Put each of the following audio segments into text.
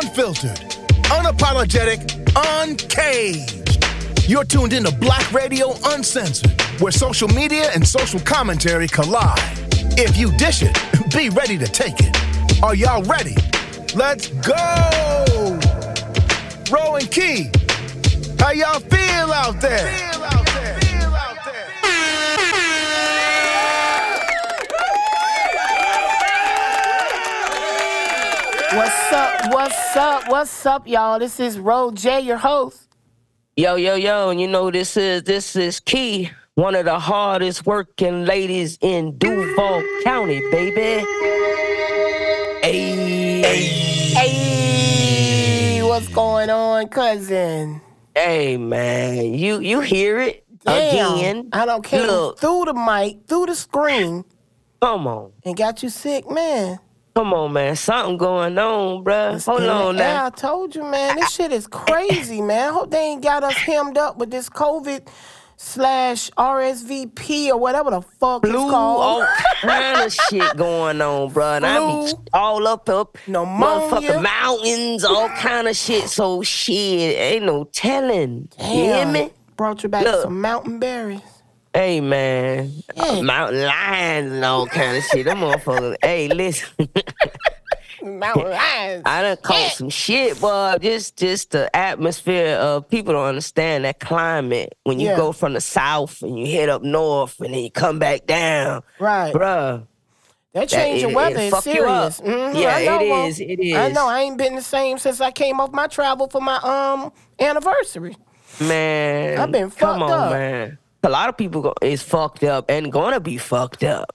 unfiltered, unapologetic, uncaged. You're tuned into Black Radio Uncensored, where social media and social commentary collide. If you dish it, be ready to take it. Are y'all ready? Let's go! Ro and Key, how y'all feel out there? What's up? What's up? What's up, y'all? This is Ro J, your host. Yo, yo, yo, and you know this is this is Key, one of the hardest working ladies in Duval County, baby. Hey, Hey, hey, what's going on, cousin? hey, man, you you hear it Damn, again? I don't care. Look. through the mic, through the screen, Come on, and got you sick, man. Come on, man, something going on, bruh. It's Hold on air. now. I told you, man. This shit is crazy, man. Hope they ain't got us hemmed up with this COVID slash RSVP or whatever the fuck Flu, it's called. all kind of shit going on, bruh. And I be all up up Pneumonia. motherfucking mountains, all kind of shit. So shit, ain't no telling. You hear Damn. me? Brought you back Look. some mountain berries. Hey man, Yeah. mountain lions and all kind of shit. Them motherfuckers. hey, listen, Mountain lions. I done caught some shit, but just just the atmosphere of people don't understand that climate. When you Yeah. go from the south and you head up north and then you come back down, Right. bruh. That change of weather is fuck you up. serious. Mhm, Yeah, I know, it is, it I know. I ain't been the same since I came off my travel for my um anniversary. Man, I've been come fucked on, up. man. A lot of people go, is fucked up and gonna be fucked up.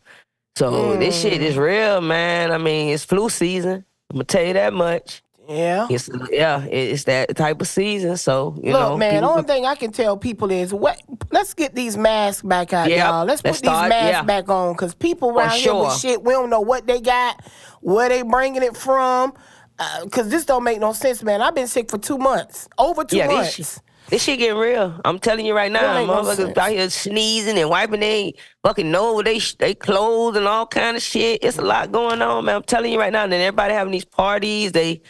So this shit Mm. is real, man. I mean, it's flu season. I'm gonna tell you that much. Yeah. It's yeah, it's that type of season. So you Look, know, man. The people only thing I can tell people is, what? Let's get these masks back out, Yep, y'all. Let's put let's these start, masks yeah. back on, because people around here with shit, we don't know what they got, where they bringing it from. Because this don't make no sense, man. I've been sick for two months, over two yeah, months. This shit, getting real. I'm telling you right now, motherfuckers out here sneezing and wiping their fucking nose, they they clothes and all kind of shit. It's a lot going on, man. I'm telling you right now. And then everybody having these parties, they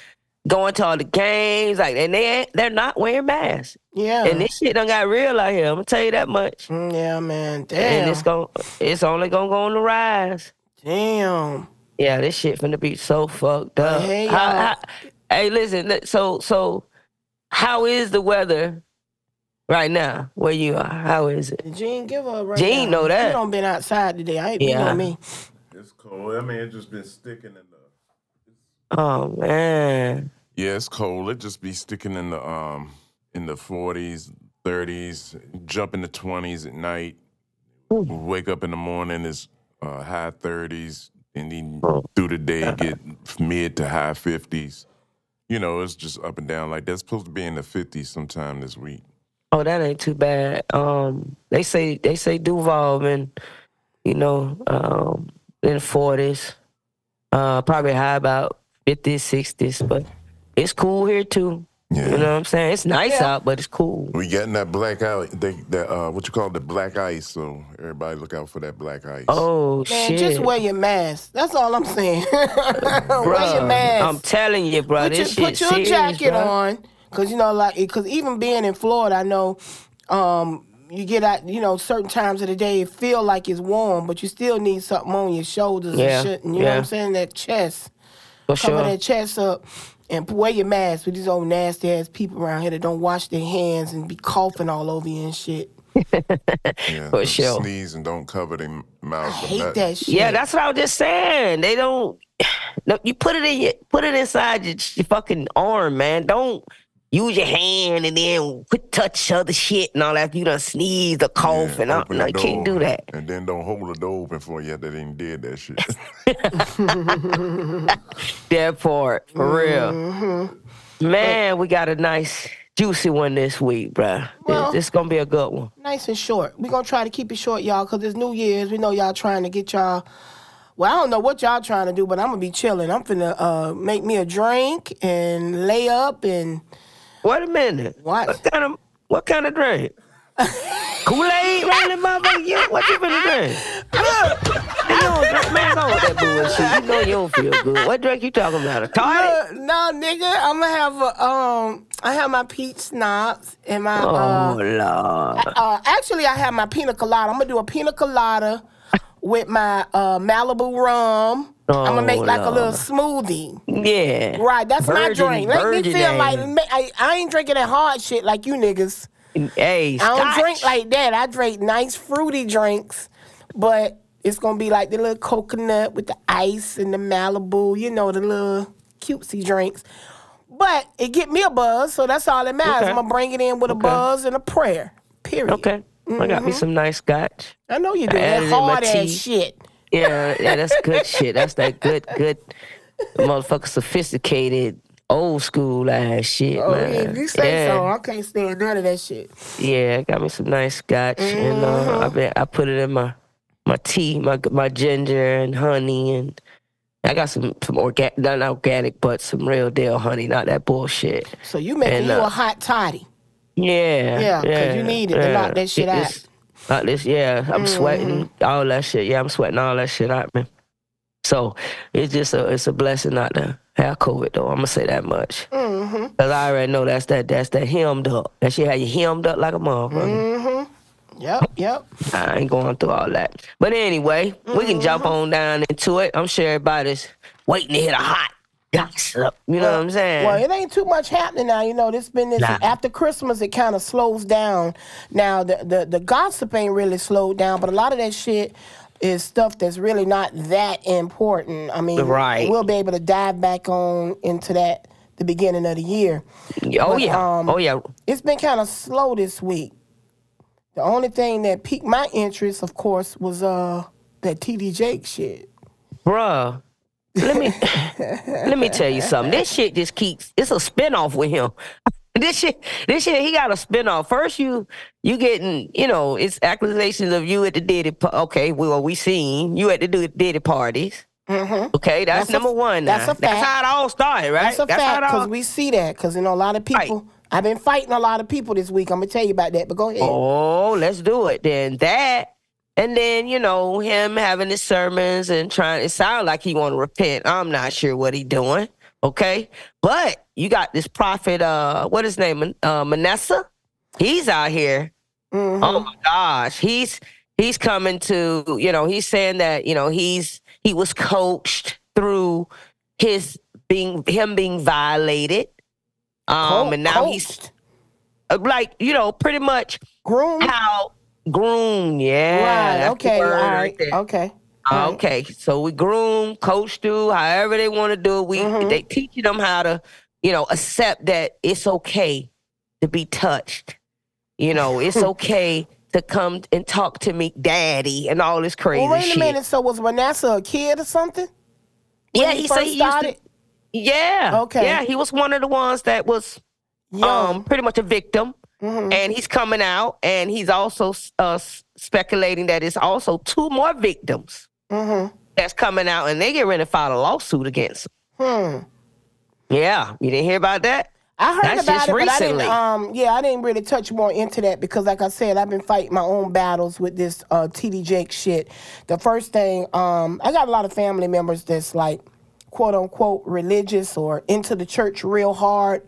going to all the games, like, and they they're not wearing masks. yeah. And this shit done got real out here. I'm gonna tell you that much. Mm, yeah, man. Damn. And it's going it's only gonna go on the rise. Damn. Yeah, this shit finna be so fucked up. Hey, How- how- hey, listen. So so, how is the weather right now where you are? How is it? Gene, give her a right Gene now. know that. You don't been outside today. I ain't you Yeah. know me. It's cold. I mean, it just been sticking in the. Oh man, Yeah, it's cold. It just be sticking in the um in the forties, thirties, jump in the twenties at night. Wake up in the morning is uh, high thirties, and then through the day get mid to high fifties. You know, it's just up and down like that's supposed to be in the fifties sometime this week. Oh that ain't too bad. Um, they say they say Duval been, you know, um, in the forties, uh, probably high about fifties, sixties, but it's cool here too. Yeah. You know what I'm saying? It's nice Yeah. out, but it's cool. We getting that black out, they, that uh, what you call the black ice. So everybody look out for that black ice. Oh Man, shit! just wear your mask. That's all I'm saying. wear your mask. I'm telling you, bro. put your, this shit put your serious, jacket bruh. on, cause you know, like, cause even being in Florida, I know, um, you get out, you know, certain times of the day, it feel like it's warm, but you still need something on your shoulders Yeah, and shit. And you know what. I'm saying? That chest, For cover sure. that chest up. And wear your mask with these old nasty ass people around here that don't wash their hands and be coughing all over you and shit. yeah, for don't sure. Sneeze and don't cover their mouth. I hate nothing. that shit. Yeah, that's what I was just saying. They don't. No, you put it in your, put it inside your, your fucking arm, man. Don't use your hand and then put touch other shit and all that. You done sneeze or cough Yeah, and all. open No, you can't do that. And then don't hold the door open for you that ain't did that shit. That part for real. Mm-hmm. Man, we got a nice juicy one this week, bruh. Well- this, this gonna be a good one. nice and short. We're gonna try to keep it short, y'all, because it's New Year's. We know y'all trying to get y'all. Well, I don't know what y'all trying to do, but I'm gonna be chilling. I'm finna uh, make me a drink and lay up and Wait a minute. What? What kind of what kind of drink? Kool-Aid rolling, motherfucker. You, what you finna drink? You don't drink, man, go with that bullshit. You know you don't feel good. What drink you talking about? A toddy? Look, no, nigga, I'm gonna have a um. I have my peach schnapps and my Oh, uh, Lord. uh. Actually, I have my pina colada. I'm gonna do a pina colada with my uh Malibu rum. I'm gonna make Oh, like a little smoothie. Yeah. Right, that's my drink. Make me virgin feel like ass. I, I ain't drinking that hard shit like you niggas. Hey, I don't drink like that. I drink nice fruity drinks, but it's gonna be like the little coconut with the ice and the Malibu, you know, the little cutesy drinks. But it get me a buzz, so that's all that matters. Okay. I'm gonna bring it in with a buzz and a prayer. Period. Okay. I got me mm-hmm. some nice scotch. I know you do. That hard ass shit. Yeah, yeah, that's good shit. That's that good, good, motherfucker, sophisticated, old school ass shit, Oh, man. yeah, you say yeah. so. I can't stand none of that shit. Yeah, I got me some nice scotch, and Mm-hmm. uh, I been, I put it in my my tea, my my ginger and honey, and I got some some organic, not organic, but some real deal honey, not that bullshit. So you making And, you uh, a hot toddy. Yeah, Yeah, 'cause yeah, you need it to knock that shit Get out. Knock this, yeah. I'm sweating all that shit. Yeah, I'm sweating all that shit out, man. So it's just a it's a blessing not to have COVID though. I'm gonna say that much. Mm-hmm. Cause I already know that's that that's that hemmed up. That shit had you hemmed up like a motherfucker. Mm-hmm. Yep, yep. I ain't going through all that. But anyway, we can jump Mm-hmm. on down into it. I'm sure everybody's waiting to hit a hot gossip. You know what I'm saying? Well, it ain't too much happening now. You know, this been this Nah. after Christmas. It kind of slows down. Now the, the the gossip ain't really slowed down, but a lot of that shit is stuff that's really not that important. I mean, Right. We'll be able to dive back on into that the beginning of the year. oh but, yeah. um, oh yeah. It's been kind of slow this week. The only thing that piqued my interest, of course, was uh that TD Jake shit. Bruh, let me let me tell you something. This shit just keeps it's a spinoff with him. This shit, this shit, he got a spinoff. First, you you getting, you know, it's accusations of you at the Diddy. pa- Okay, well, we seen you at the Diddy parties. Mm-hmm. Okay, that's, That's a- number one. Now. that's a That's how it all started, right? That's a how fact all- because we see that because you know a lot of people. I've been fighting a lot of people this week. I'm gonna tell you about that, but go ahead. Oh, let's do it then. That and then you know him having his sermons and trying. It sounds like he want to repent. I'm not sure what he doing. Okay, but you got this prophet. Uh, what his name? Uh, Manasseh. He's out here. Mhm. Oh my gosh, he's he's coming to. You know, he's saying that you know he's he was coached through his being him being violated. Um, Co- and now he's coached, uh, like you know pretty much groomed. how groom, yeah. right. Okay. All right. there. Okay. all right. Okay, so we groom, coach do, however they want to do it. We Mhm. they teaching them how to, you know, accept that it's okay to be touched. You know, it's okay to come and talk to me, daddy, and all this crazy Well, wait a shit. minute. So was Manasseh a kid or something? yeah, he he said he used to. started? Yeah. Okay. Yeah, he was one of the ones that was um pretty much a victim. Mhm. and he's coming out and he's also uh, speculating that it's also two more victims Mhm. that's coming out and they get ready to file a lawsuit against him. Hmm. Yeah, you didn't hear about that? I heard That's about it, but I didn't. recently. Um, yeah, I didn't really touch more into that because, like I said, I've been fighting my own battles with this uh, TD Jake shit. The first thing, um, I got a lot of family members that's like, quote unquote, religious or into the church real hard.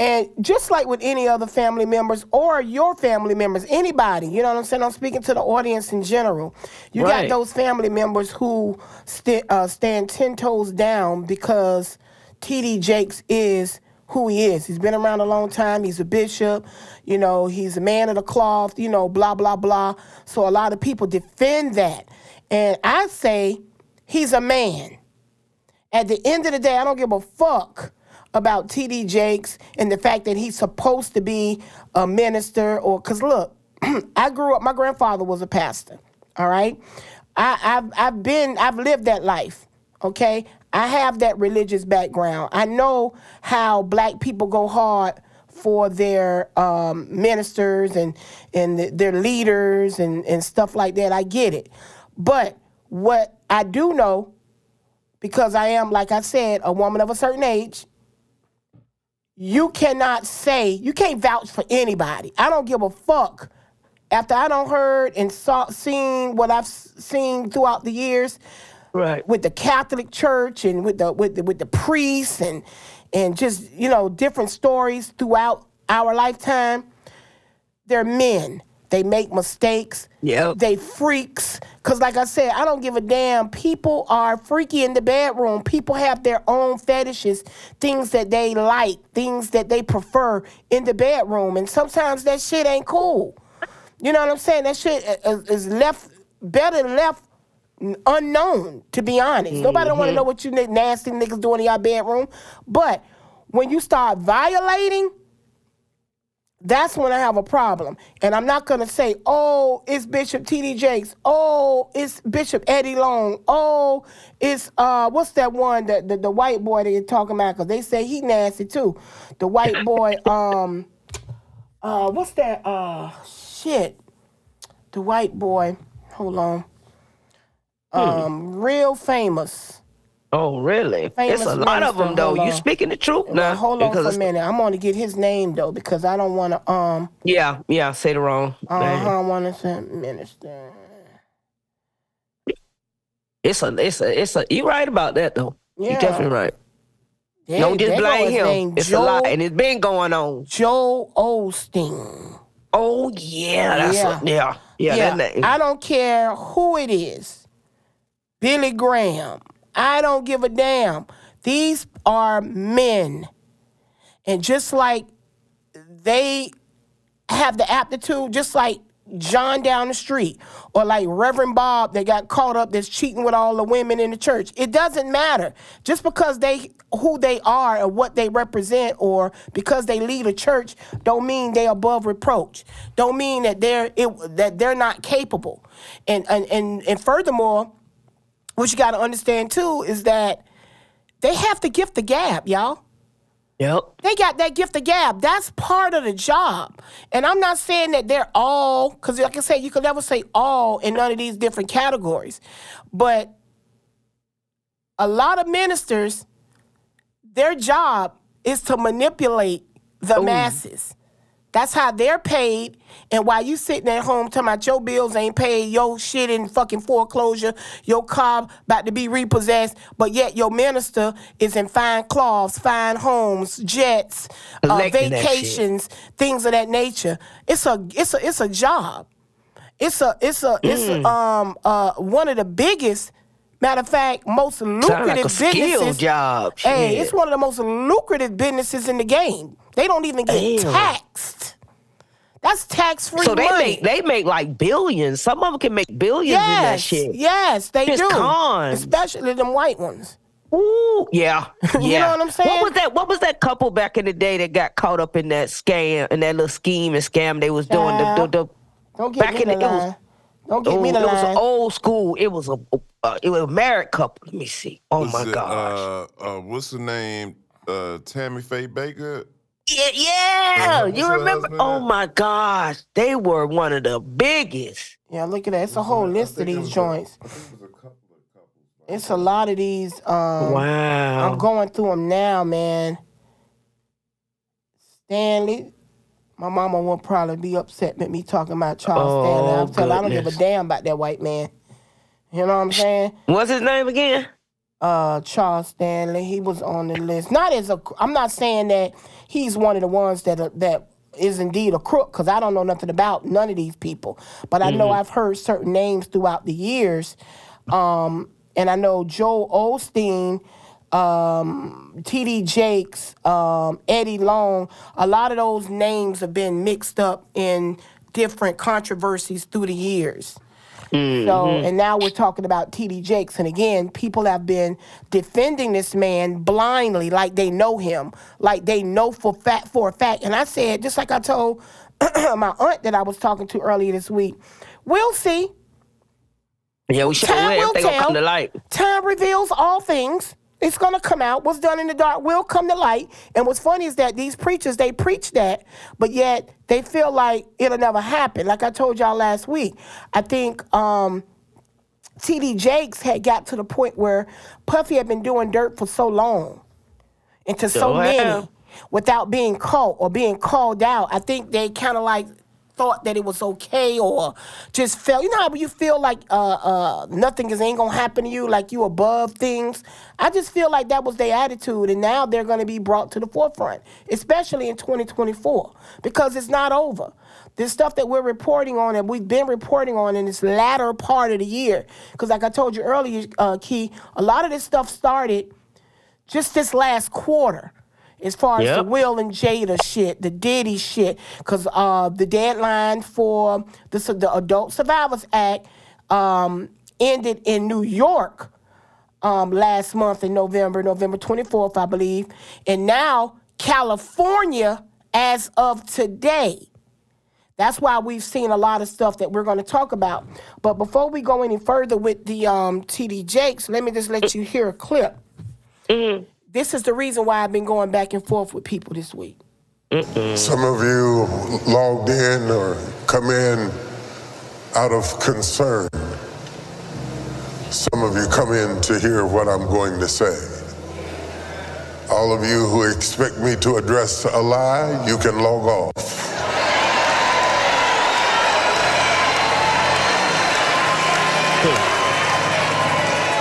And just like with any other family members or your family members, anybody, you know what I'm saying? I'm speaking to the audience in general. You Right. got those family members who st- uh, stand 10 toes down because TD Jakes is who he is. He's been around a long time. He's a bishop. You know, he's a man of the cloth, you know, blah, blah, blah. So a lot of people defend that. And I say he's a man. At the end of the day, I don't give a fuck about TD Jakes and the fact that he's supposed to be a minister or because look, I grew up, my grandfather was a pastor. All right. I, I've I've been I've lived that life. Okay. I have that religious background. I know how black people go hard for their um, ministers and and th- their leaders and, and stuff like that. I get it. But what I do know because I am, like I said, a woman of a certain age, you cannot say, you can't vouch for anybody. I don't give a fuck after I don't heard and saw seen what I've seen throughout the years Right. with the Catholic Church and with the with the, with the priests and and just you know different stories throughout our lifetime. They're men. They make mistakes. Yep. They freaks. Cause like I said, I don't give a damn. People are freaky in the bedroom. People have their own fetishes, things that they like, things that they prefer in the bedroom, and sometimes that shit ain't cool. You know what I'm saying? That shit is left better left unknown, to be honest. Nobody don't want to mm-hmm. know what you nasty niggas doing in your bedroom. But when you start violating, that's when I have a problem. And I'm not gonna say, oh, it's Bishop T.D. Jakes. Oh, it's Bishop Eddie Long. Oh, it's uh, what's that one that the, the white boy they're talking about? Cause they say he nasty too. The white boy, um, uh, what's that? Uh, shit. The white boy. Hold on. Um, real famous. Oh, really? Famous it's a lot of them, though. You speaking the truth Now, now? hold on for a minute. I'm gonna get his name though because I don't want to. Um, Yeah, yeah. Say the wrong. uh huh. I want to say minister. It's a, it's a, it's a. You right about that though. Yeah. You definitely right. They- Don't just blame him. It's Joe, a lot, and it's been going on. Joel Osteen. Oh yeah, that's Yeah. A, yeah, yeah. Yeah, That name. I don't care who it is. Billy Graham. I don't give a damn. These are men. And just like they have the aptitude, just like John down the street, or like Reverend Bob that got caught up that's cheating with all the women in the church. It doesn't matter. Just because they who they are or what they represent, or because they lead a church, don't mean they above reproach. Don't mean that they're it, that they're not capable. And and and, and furthermore, what you got to understand too is that they have to gift the gab, y'all. yep. They got that gift of gab. That's part of the job. And I'm not saying that they're all, because like I said, you could never say all in none of these different categories. But a lot of ministers, their job is to manipulate the masses. That's how they're paid. And while you sitting at home talking about your bills ain't paid, your shit in fucking foreclosure, your car about to be repossessed, but yet your minister is in fine cloths, fine homes, jets, uh, Collecting that shit. vacations, things of that nature. It's a it's a it's a job. It's a it's a it's Mm. a, um uh one of the biggest matter of fact most like lucrative a businesses. job. Hey, it's one of the most lucrative businesses in the game. They don't even get Damn. taxed. That's tax free So they money. make they make like billions. Some of them can make billions in that yes, shit. yes, they Just do. cons. Especially them white ones. Ooh, yeah, yeah. You know what I'm saying? What was that? What was that couple back in the day that got caught up in that scam and that little scheme and scam they was doing? The, the, the, Don't get Back me in the the- it was- line. Don't get oh, me it the was line. an old school. It was a uh, it was a married couple. Let me see. Oh Was my it, gosh. Uh, uh, what's the name? Uh, Tammy Faye Bakker. Yeah, yeah. You remember? Oh my gosh, they were one of the biggest. yeah, look at that. It's a whole list of these joints. I think it was a couple of couples. It's a lot of these. Um, Wow. I'm going through them now, man. Stanley. My mama will probably be upset with me talking about Charles Oh, Stanley. I'm telling her I don't give a damn about that white man. You know what I'm saying? What's his name again? Uh Charles Stanley. He was on the list. Not as a. I'm not saying that he's one of the ones that are, that is indeed a crook because I don't know nothing about none of these people. But I know I've heard certain names throughout the years, um, and I know Joel Osteen. Um, T.D. Jakes, um, Eddie Long, a lot of those names have been mixed up in different controversies through the years. Mm-hmm. So, and now we're talking about TD Jakes. And again, people have been defending this man blindly, like they know him, like they know for fact for a fact. And I said, just like I told my aunt that I was talking to earlier this week, we'll see. Yeah, we should Time will. They tell. come to light. Time reveals all things. It's gonna come out. What's done in the dark will come to light. And what's funny is that these preachers they preach that, but yet they feel like it'll never happen. Like I told y'all last week, I think um, T.D. Jakes had got to the point where Puffy had been doing dirt for so long, and to so Sure many, without being caught or being called out. I think they kind of like thought that it was okay or just felt, you know how you feel like uh, uh, nothing is ain't gonna happen to you, like you above things. I just feel like that was their attitude, and now they're gonna be brought to the forefront, especially in 2024, because it's not over. This stuff that we're reporting on and we've been reporting on in this latter part of the year, because like I told you earlier, uh, Key, a lot of this stuff started just this last quarter as far as the Will and Jada shit, the Diddy shit, because uh, the deadline for the, the Adult Survivors Act um, ended in New York um, last month in November, November 24th, I believe. And now California, as of today, that's why we've seen a lot of stuff that we're going to talk about. But before we go any further with the um, TD Jakes, let me just let you hear a clip. This is the reason why I've been going back and forth with people this week. Some of you logged in or come in out of concern. Some of you come in to hear what I'm going to say. All of you who expect me to address a lie, you can log off.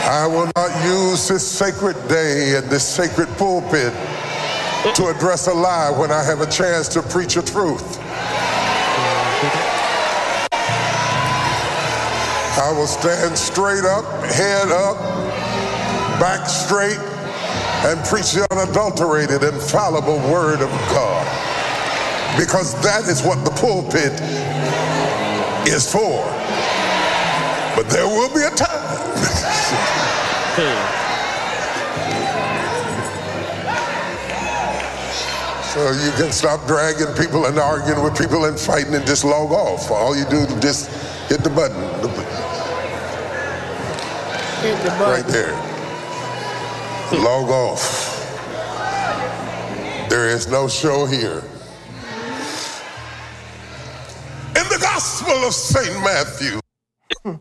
I will not use this sacred day and this sacred pulpit to address a lie when I have a chance to preach a truth. I will stand straight up, head up, back straight, and preach the unadulterated, infallible word of God. Because that is what the pulpit is for. But there will be a time. So you can stop dragging people and arguing with people and fighting and just log off. All you do is just hit the button. Hit the right there. Log off. There is no show here. In the Gospel of St. Matthew,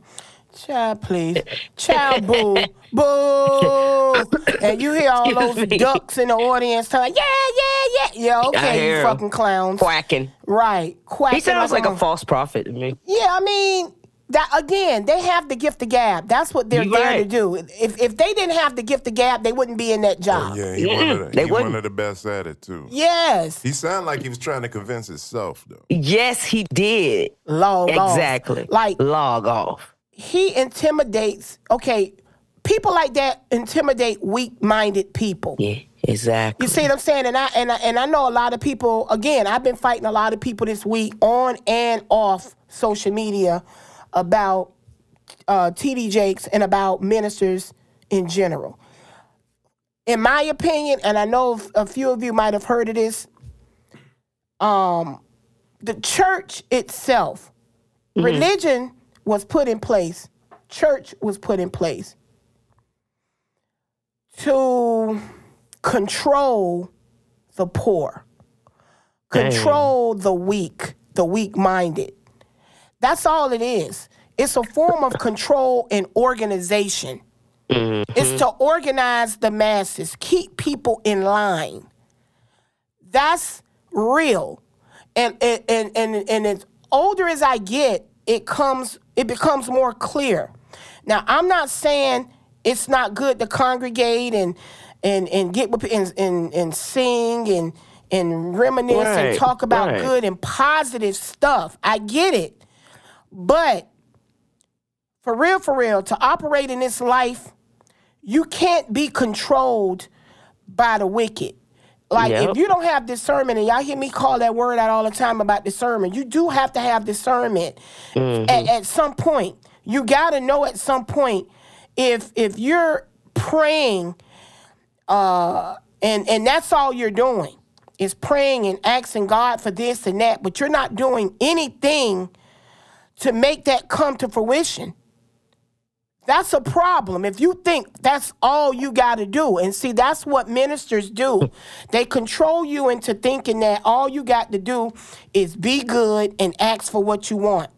Child, please. Child, boo. Boo. And you hear all those me. ducks in the audience telling, yeah, yeah, yeah. Yeah, I okay, you hear 'em. fucking clowns. Quacking. Right. Quacking He sounds like a false prophet to me. Yeah, I mean, that again, they have the gift of gab. That's what they're You there to right. do. If if they didn't have the gift of gab, they wouldn't be in that oh, job. Oh, Yeah, he, one of the, they he one wouldn't. of the best at it too. Yes. He sounded like he was trying to convince himself though. Yes, he did. Log off. Exactly. Like log off. He intimidates. Okay, people like that intimidate weak-minded people. Yeah, exactly. You see what I'm saying? And I and I, and I know a lot of people. Again, I've been fighting a lot of people this week on and off social media about uh, TD Jakes and about ministers in general. In my opinion, and I know a few of you might have heard of this, um, the church itself, religion was put in place, church was put in place to control the poor, Dang. control the weak, the weak minded. That's all it is. It's a form of control and organization. Mm-hmm. It's to organize the masses, keep people in line. That's real. And and and and, and as older as I get, it comes it becomes more clear. Now, I'm not saying it's not good to congregate and and and get with and and, and sing and and reminisce and talk about right. good and positive stuff. I get it. But for real, for real, to operate in this life, you can't be controlled by the wicked. Like Yep. if you don't have discernment, and y'all hear me call that word out all the time about discernment, you do have to have discernment Mm-hmm. at, at some point. You gotta know at some point if if you're praying, uh, and and that's all you're doing is praying and asking God for this and that, but you're not doing anything to make that come to fruition. That's a problem. If you think that's all you got to do, and see, that's what ministers do. they control you into thinking that all you got to do is be good and ask for what you want.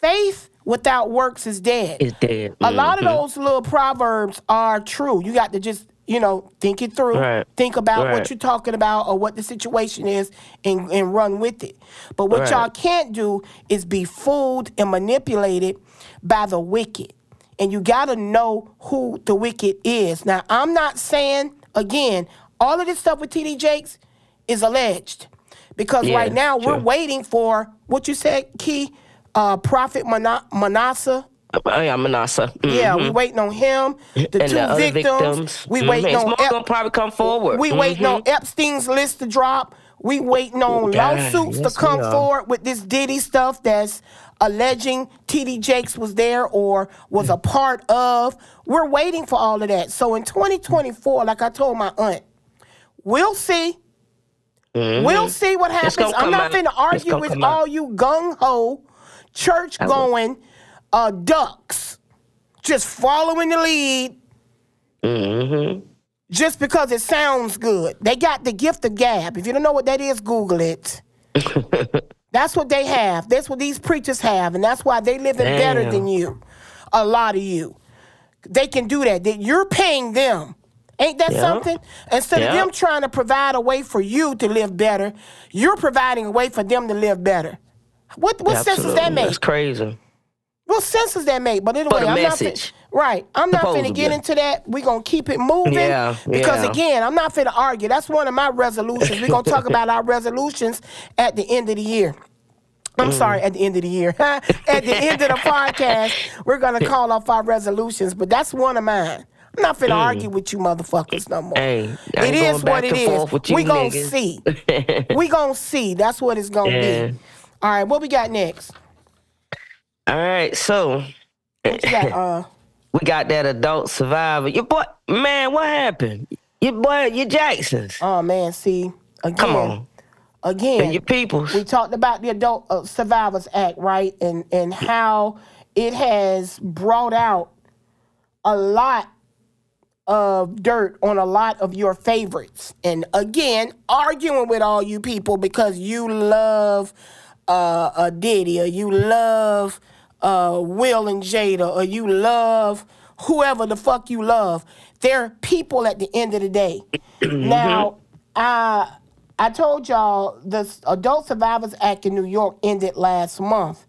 Faith without works is dead. It's dead. A lot of Mhm. those little proverbs are true. You got to just you know, think it through. Right. Think about Right. what you're talking about or what the situation is and, and run with it. But what Right. y'all can't do is be fooled and manipulated by the wicked. And you got to know who the wicked is. Now, I'm not saying, again, all of this stuff with TD Jakes is alleged. Because Yeah, right now we're waiting for what you said, Key, uh, Prophet Mana- Manasseh. Oh, yeah, Manasseh. Yeah, we waiting on him. The Mm-hmm. and two the victims. victims. We Mhm. waiting on. Ep- gonna probably come forward. we waiting on Mhm. Epstein's list to drop. We waiting on God, lawsuits yes, to come forward with this Diddy stuff that's alleging TD Jakes was there or was a part of. We're waiting for all of that. So in 2024, like I told my aunt, we'll see. We'll see what happens. Mm-hmm. I'm not finna It's argue with all you gung ho, church going uh, ducks just following the lead Mm-hmm. just because it sounds good. They got the gift of gab. If you don't know what that is, Google it. that's what they have. That's what these preachers have, and that's why they living better than you. A lot of you. They can do that. That you're paying them. Ain't that something? Instead of them trying to provide a way for you to live better, you're providing a way for them to live better. What what sense does that make? That's crazy. What sense does that make? But anyway, For the I'm message. not right. I'm not finna Supposedly. get into that. We're gonna keep it moving. Yeah, Because yeah. again, I'm not finna argue. That's one of my resolutions. We're gonna talk about our resolutions at the end of the year. I'm Mm. sorry, at the end of the year. at the end of the podcast, we're gonna call off our resolutions, but that's one of mine. I'm not finna argue with you motherfuckers no more. Mm. Hey, it is what it is. it and is. forth with you We gonna niggas. see. we gonna see. That's what it's gonna Yeah. be. All right, what we got next? All right, so What you got? Uh, we got that adult survivor. Your boy, man, what happened? Your boy, your Jacksons. oh man, see again. Come on, again, and your peoples. we talked about the Adult uh, Survivors Act, right? And and how it has brought out a lot of dirt on a lot of your favorites. And again, arguing with all you people because you love uh, a Diddy or you love uh, Will and Jada or you love whoever the fuck you love. They're people at the end of the day. now, I I told y'all the Adult Survivors Act in New York ended last month.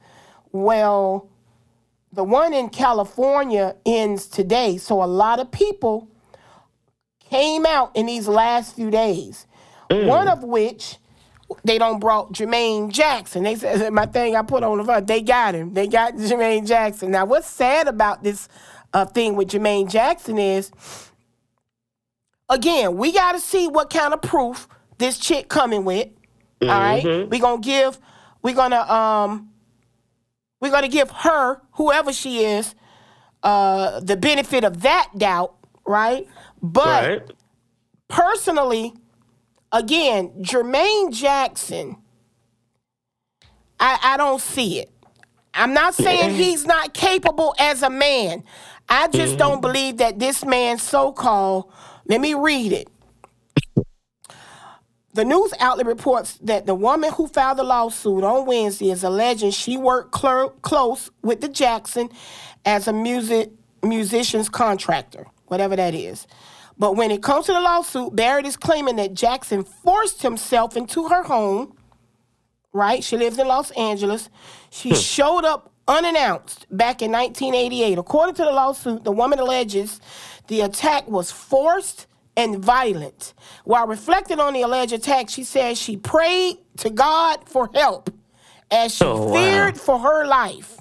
Well, the one in California ends today, so a lot of people came out in these last few days. One of which they don't brought Jermaine Jackson. They said my thing I put on the front. They got him. They got Jermaine Jackson. Now, what's sad about this uh, thing with Jermaine Jackson is, again, we got to see what kind of proof this chick coming with. All right, we gonna give. We're gonna um. We're gonna give her, whoever she is, uh, the benefit of that doubt, right? But right? personally, again, Jermaine Jackson, I, I don't see it. I'm not saying mm-hmm. he's not capable as a man. I just don't mm-hmm. believe that this man, so called, let me read it. The news outlet reports that the woman who filed the lawsuit on Wednesday is alleging she worked cler- close with the Jackson as a music musician's contractor, whatever that is. But when it comes to the lawsuit, Barrett is claiming that Jackson forced himself into her home. Right? She lives in Los Angeles. She hmm. showed up unannounced back in 1988. According to the lawsuit, the woman alleges the attack was forced and violent. While reflecting on the alleged attack, she says she prayed to God for help as she Oh, wow. feared for her life.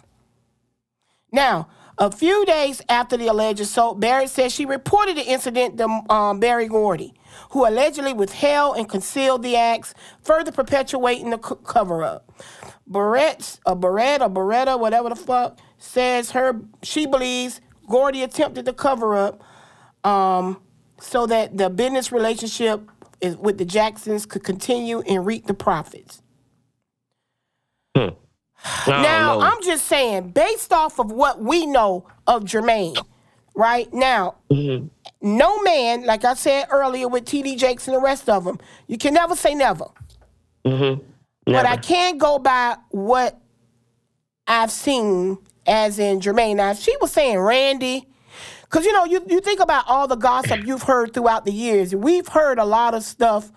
Now, a few days after the alleged assault, Barrett says she reported the incident to um, Berry Gordy, who allegedly withheld and concealed the acts, further perpetuating the c- cover up. Barrett's, a Barrett or Beretta, whatever the fuck, says her she believes Gordy attempted to cover up um, so that the business relationship is, with the Jacksons could continue and reap the profits. Don't Now, know. I'm just saying, based off of what we know of Jermaine, right now, no man, like I said earlier with TD Jakes and the rest of them, you can never say never. Mm-hmm. But I can't go by what I've seen as in Jermaine. Now, if she was saying Randy Because you know, you, you think about all the gossip you've heard throughout the years. We've heard a lot of stuff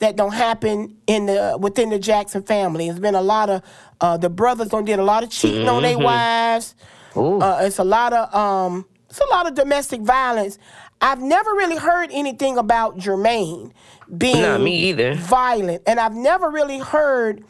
that don't happen in the within the Jackson family. It's been a lot of uh, the brothers don't did a lot of cheating on their wives. Uh, it's a lot of um, it's a lot of domestic violence. I've never really heard anything about Jermaine being Nah, me either. violent, and I've never really heard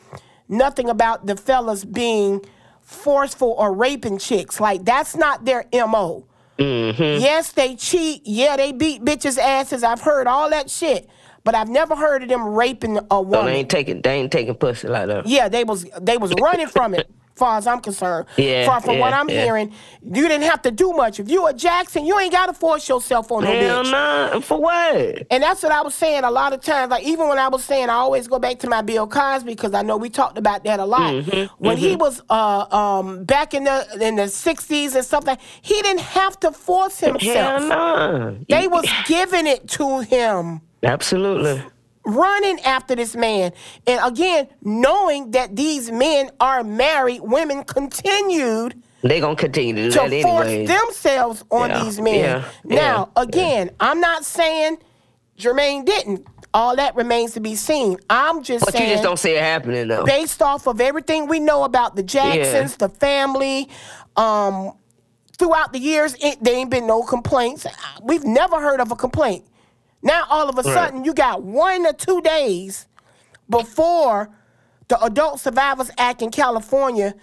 nothing about the fellas being forceful or raping chicks. Like that's not their mo. Mm-hmm. Yes, they cheat. Yeah, they beat bitches' asses. I've heard all that shit, but I've never heard of them raping a So woman. they ain't taking they ain't taking pussy like that. yeah, they was they was running from it. Far as I'm concerned, Yeah, far from what I'm yeah. hearing, you didn't have to do much. If you a Jackson, you ain't got to force yourself on no Hell bitch. nah. For what? And that's what I was saying a lot of times. Like even when I was saying, I always go back to my Bill Cosby because I know we talked about that a lot. Mm-hmm, when he was uh, um, back in the in the '60s and stuff like, he didn't have to force himself. Hell nah. They was giving it to him, Absolutely. running after this man, and again knowing that these men are married. Women continued They gonna continue to do to that force anyway. themselves on Yeah, these men. yeah, now, yeah, again, I'm not saying Jermaine didn't. All that remains to be seen. I'm just But you just don't see it happening though. based off of everything we know about the Jacksons, the family, um, throughout the years, it, there ain't been no complaints. We've never heard of a complaint. Now, all of a sudden, you got one or two days before the Adult Survivors Act in California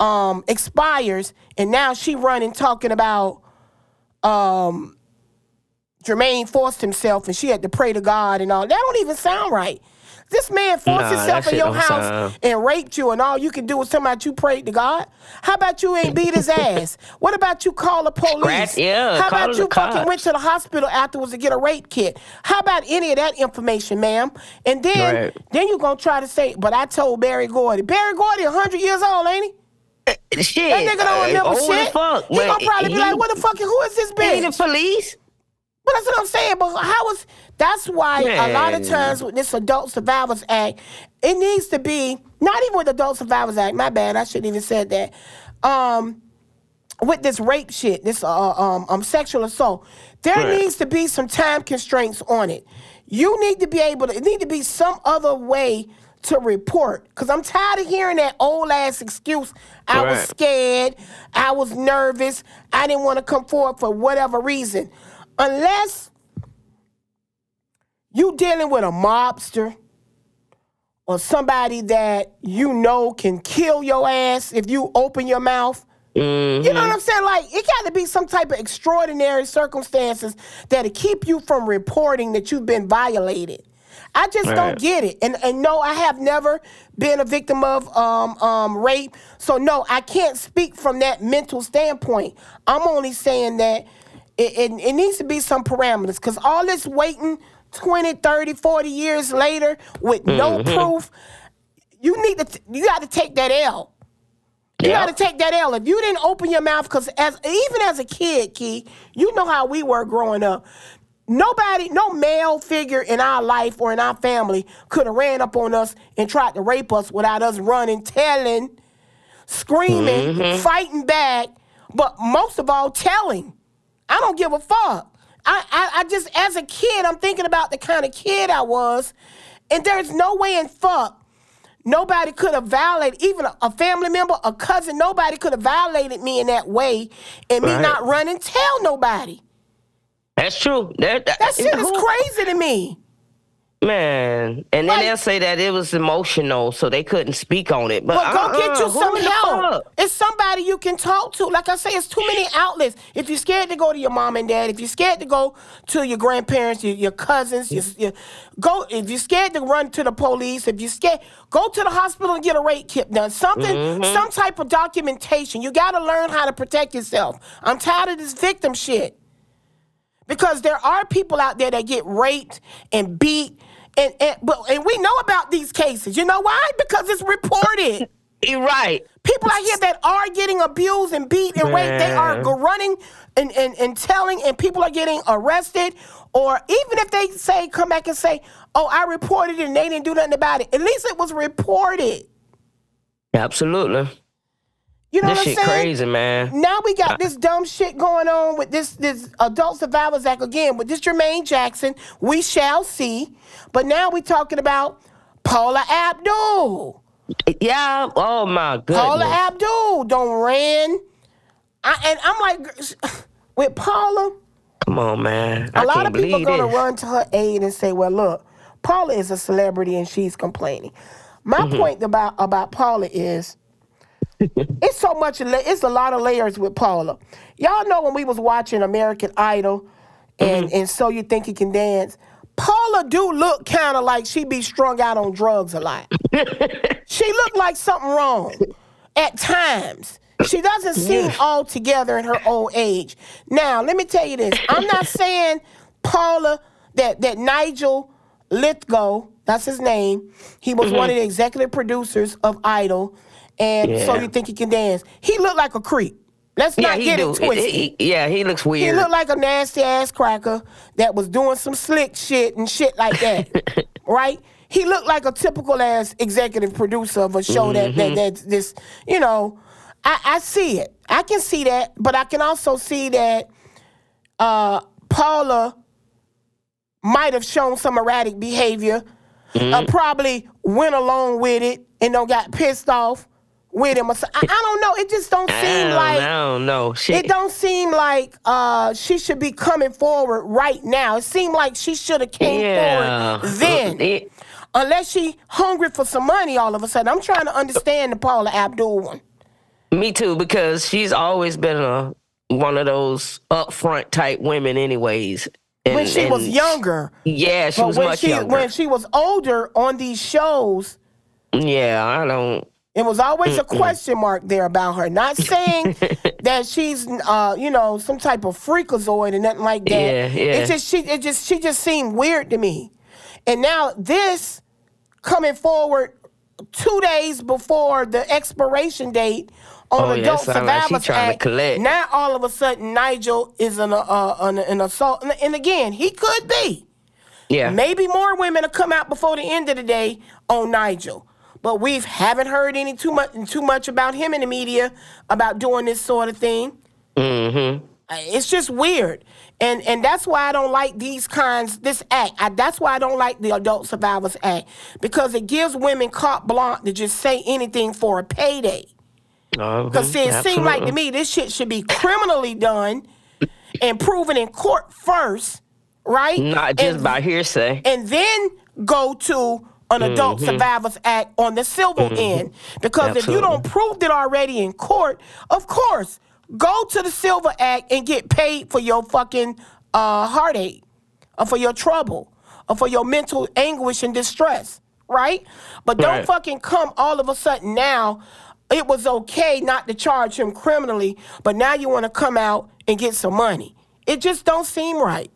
um, expires, and now she running talking about um, Jermaine forced himself and she had to pray to God and all. That don't even sound right. This man forced Nah, himself in your house and raped you, and all you can do is tell me about you prayed to God. How about you ain't beat his ass? What about you call the police? Scratch- yeah, How about you fucking cops. went to the hospital afterwards to get a rape kit? How about any of that information, ma'am? And then, Right. then you gonna try to say, but I told Berry Gordy. Berry Gordy, hundred years old, ain't he? Shit. That nigga don't uh, remember as shit. Fuck, he gonna probably be like, what the fuck? Who is this he ain't the police. But that's what I'm saying. But how is that's why a lot of times with this Adult Survivors Act, it needs to be not even with Adult Survivors Act. My bad. I shouldn't even said that. Um, with this rape shit, this uh, um, um sexual assault, there Right. needs to be some time constraints on it. You need to be able to. It need to be some other way to report. Cause I'm tired of hearing that old ass excuse. I was scared. I was nervous. I didn't want to come forward for whatever reason. Unless you dealing with a mobster or somebody that you know can kill your ass if you open your mouth. You know what I'm saying? Like, it got to be some type of extraordinary circumstances that'll keep you from reporting that you've been violated. I just don't get it. And and no, I have never been a victim of um, um, rape. So no, I can't speak from that mental standpoint. I'm only saying that it, it, it needs to be some parameters because all this waiting 20, 30, 40 years later with no mm-hmm. proof, you need to, you got to take that L. You Yeah. got to take that L. If you didn't open your mouth, because as even as a kid, Key, you know how we were growing up. Nobody, no male figure in our life or in our family could have ran up on us and tried to rape us without us running, telling, screaming, mm-hmm. fighting back, but most of all, telling. I don't give a fuck. I, I, I just, as a kid, I'm thinking about the kind of kid I was, and there's no way in fuck nobody could have violated, even a, a family member, a cousin, nobody could have violated me in that way, and me Right. not run and tell nobody. That's true. That, that, That shit is who- crazy to me. Man, and then Like- they'll say that it was emotional, so they couldn't speak on it. But go uh-uh, get you some help. It's somebody you can talk to. Like I say, it's too many outlets. If you're scared to go to your mom and dad, if you're scared to go to your grandparents, your, your cousins, your, your, go. If you're scared to run to the police, if you're scared, go to the hospital and get a rape kit done. Something, Mm-hmm. some type of documentation. You got to learn how to protect yourself. I'm tired of this victim shit. Because there are people out there that get raped and beat, and and but and we know about these cases. You know why? Because it's reported. You're right. People out here that are getting abused and beat and raped, they are running and, and, and telling, and people are getting arrested. Or even if they say, come back and say, oh, I reported it and they didn't do nothing about it, at least it was reported. Absolutely. You know this what I'm shit saying? crazy, man. Now we got this dumb shit going on with this this Adult Survivors Act again with this Jermaine Jackson. We shall see. But now we talking about Paula Abdul. Yeah. Oh my goodness. Paula Abdul don't ran. I, and I'm like, with Paula, Come on, man. a I lot can't of people believe gonna this. run to her aid and say, "Well, look, Paula is a celebrity and she's complaining." My Mm-hmm. point about about Paula is, it's so much. It's a lot of layers with Paula. Y'all know when we was watching American Idol, and Mm-hmm. and so you think you can dance. Paula do look kind of like she be strung out on drugs a lot. she looked like something wrong at times. She doesn't seem all together in her old age. Now, let me tell you this. I'm not saying Paula that that Nigel Lythgoe, that's his name. He was one of the executive producers of Idol, and so you think he can dance. He looked like a creep. Let's Yeah, not get do. it twisted. He- he- yeah, he looks weird. He looked like a nasty ass cracker that was doing some slick shit and shit like that, right? He looked like a typical ass executive producer of a show that, that that's this, you know. I, I see it. I can see that, but I can also see that uh, Paula might have shown some erratic behavior. Uh, probably went along with it and don't got pissed off with him. or so- I, I don't know. It just don't I seem don't, like I don't know. Shit. it don't seem like uh, she should be coming forward right now. It seemed like she should have came yeah. forward then. It- Unless she hungry for some money all of a sudden. I'm trying to understand the Paula Abdul one. Me too, because she's always been a one of those upfront type women, anyways. And, When she was younger. Yeah, she But was when much she younger. when she was older on these shows, yeah, I don't. It was always a question mark there about her. Not saying that she's uh, you know, some type of freakazoid and nothing like that. Yeah, yeah. It's just she it just she just seemed weird to me. And now this coming forward two days before the expiration date on Oh, yeah, Adult like she Survivors to Act. collect. Now all of a sudden Nigel is an, uh, an, an assault, and, and again he could be. Yeah, Maybe more women will come out before the end of the day on Nigel. But we haven't heard any too much too much about him in the media about doing this sort of thing. mm-hmm. It's just weird. And and that's why I don't like these kinds this act. I, that's why I don't like the Adult Survivors Act because it gives women carte blanche to just say anything for a payday. Because see, it seemed like to me this shit should be criminally done and proven in court first, right? not just And- by hearsay. and then go to an Adult Mm-hmm. Survivors Act on the civil end. Because if you don't prove it already in court, of course, go to the Silver Act and get paid for your fucking uh, heartache, or for your trouble, or for your mental anguish and distress, right? But don't Right. fucking come all of a sudden now. It was okay not to charge him criminally, but now you want to come out and get some money. It just don't seem right.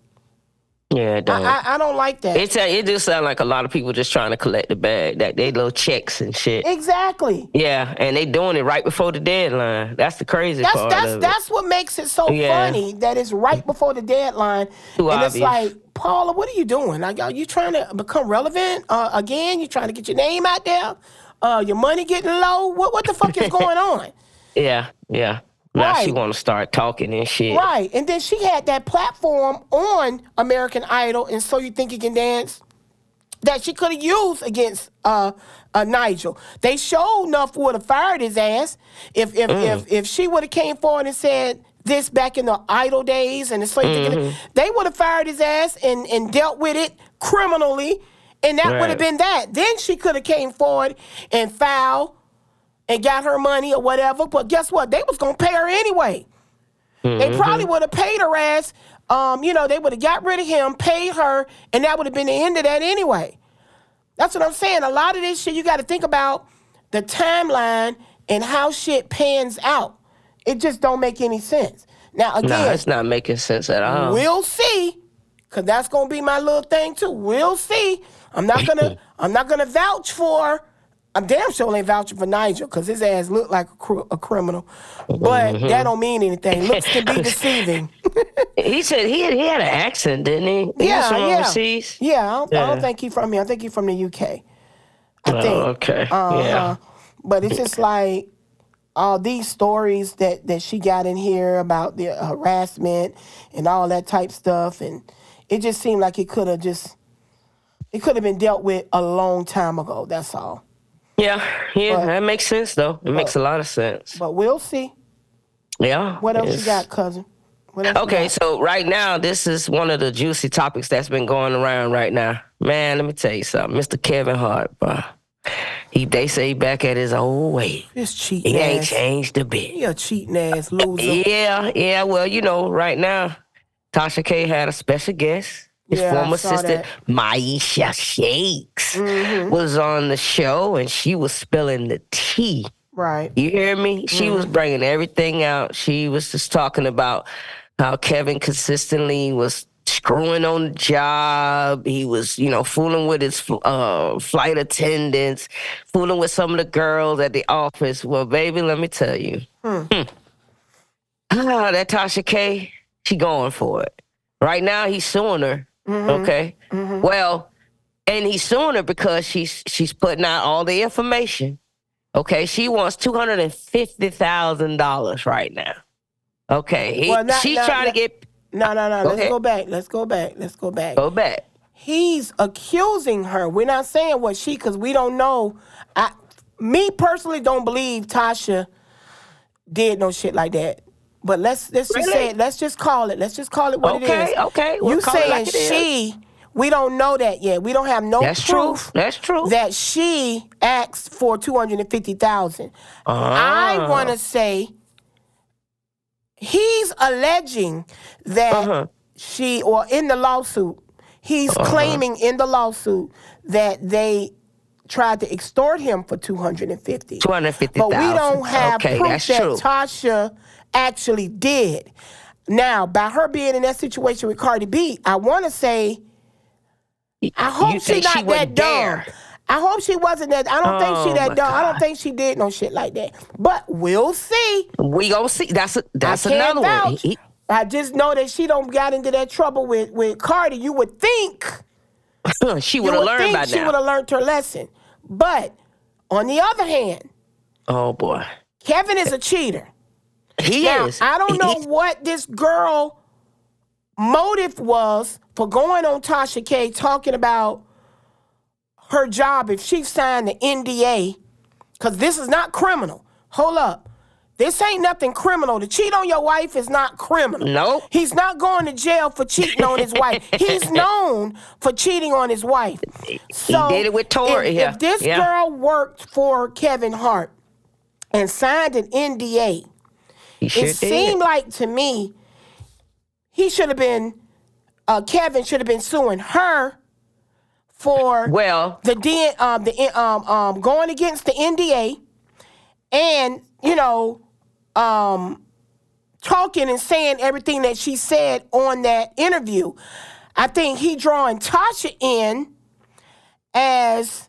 Yeah, it don't. I, I, I don't like that. It's a, it just sounds like a lot of people just trying to collect the bag, that they little checks and shit. exactly. Yeah, and they doing it right before the deadline. That's the crazy That's part that's that's what makes it so Yeah. funny that it's right before the deadline, Too and it's like, Paula, what are you doing? Like, are you trying to become relevant uh, again? You trying to get your name out there? Uh, your money getting low? What what the fuck is going on? Yeah, yeah. Now she want to start talking and shit. Right, and then she had that platform on American Idol, and so you think you can dance that she could have used against uh, uh, Nigel. They sure enough would have fired his ass if if Mm. if, if she would have came forward and said this back in the Idol days, and so you Mm-hmm. they would have fired his ass and and dealt with it criminally, and that would have been that. Then she could have came forward and filed and got her money or whatever. But guess what? They was gonna pay her anyway. They probably would have paid her ass. Um, you know, they would have got rid of him, paid her, and that would have been the end of that anyway. That's what I'm saying. A lot of this shit, you got to think about the timeline and how shit pans out. It just don't make any sense. Now again, it's not making sense at all. we'll see, cause that's gonna be my little thing too. We'll see. I'm not gonna. I'm not gonna vouch for. I'm damn sure ain't vouching for Nigel, cause his ass looked like a, cr- a criminal. But Mm-hmm. that don't mean anything. Looks can be deceiving. He said he had, he had an accent, didn't he? He yeah, yeah, overseas. yeah. I don't, I don't think he from here. I think he from the UK. I Oh, think. okay. Uh-huh. Yeah. But it's just like, all these stories that that she got in here about the harassment and all that type stuff, and it just seemed like it could have just it could have been dealt with a long time ago. That's all. Yeah, yeah, But- that makes sense though. It makes a lot of sense. But we'll see. Yeah. What else you got, cousin? What else you Okay, so right now, this is one of the juicy topics that's been going around right now. Man, let me tell you something. Mr. Kevin Hart, bro. He they say he back at his old way. This cheating He ain't ass. changed a bit. He a cheating ass loser. Yeah, yeah. Well, you know, right now, Tasha K had a special guest. His Yeah, former sister, assistant, Miesha Shakes, Mm-hmm. was on the show and she was spilling the tea. Right. You hear me? She Mm-hmm. was bringing everything out. She was just talking about how Kevin consistently was screwing on the job. He was, you know, fooling with his uh, flight attendants, fooling with some of the girls at the office. Well, baby, let me tell you. Hmm. Ah, that Tasha K, she going for it. Right now, he's suing her. Mm-hmm. Okay. Mm-hmm. Well, and he's suing her because she's she's putting out all the information. Okay, she wants two hundred and fifty thousand dollars right now. Okay, he, Well, not- she's not- trying not- to get No, no, no. Go Let's ahead. go back. Let's go back. Let's go back. go back. He's accusing her. We're not saying what she, because we don't know. I, me personally, don't believe Tasha did no shit like that. But let's let's just say it. Let's just call it. Let's just call it what it Okay, is. okay, we'll you saying like it is. she? We don't know that yet. We don't have no That's true. That's true. That she asked for two hundred and fifty thousand. I Ah. want to say he's alleging that Uh-huh. she, or in the lawsuit, he's claiming in the lawsuit that they tried to extort him for two hundred and fifty. two hundred fifty But we don't have okay, proof that's that true. Tasha actually did. Now, by her being in that situation with Cardi B, I want to say, I hope she's not she that dumb. I hope she wasn't that. I don't think Oh, she that dumb. I don't think she did no shit like that. But we'll see. We gonna see. That's a, that's another one. He- I just know that she don't got into that trouble with with Cardi. You would think she would have learned think by she would have learned her lesson. But on the other hand, Oh boy, Kevin is a cheater. He Now, is. I don't He- know what this girl motive was for going on Tasha K talking about her job if she signed the NDA, because this is not criminal. Hold up. This ain't nothing criminal. To cheat on your wife is not criminal. Nope. He's not going to jail for cheating on his wife. He's known for cheating on his wife. So did it with Torrei, If, yeah, if this yeah. girl worked for Kevin Hart and signed an NDA, He sure it did. seemed like to me he should have been uh, Kevin should have been suing her for well, the D, um the um um going against the NDA and you know um talking and saying everything that she said on that interview. I think he drawing Tasha in as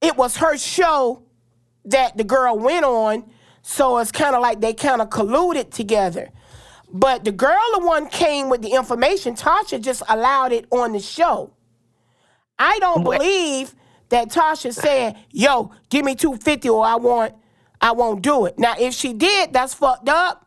it was her show that the girl went on, so it's kind of like they kind of colluded together. But the girl, the one came with the information. Tasha just allowed it on the show. I don't believe that Tasha said, "Yo, give me two fifty, or I won't I won't do it." Now, if she did, that's fucked up,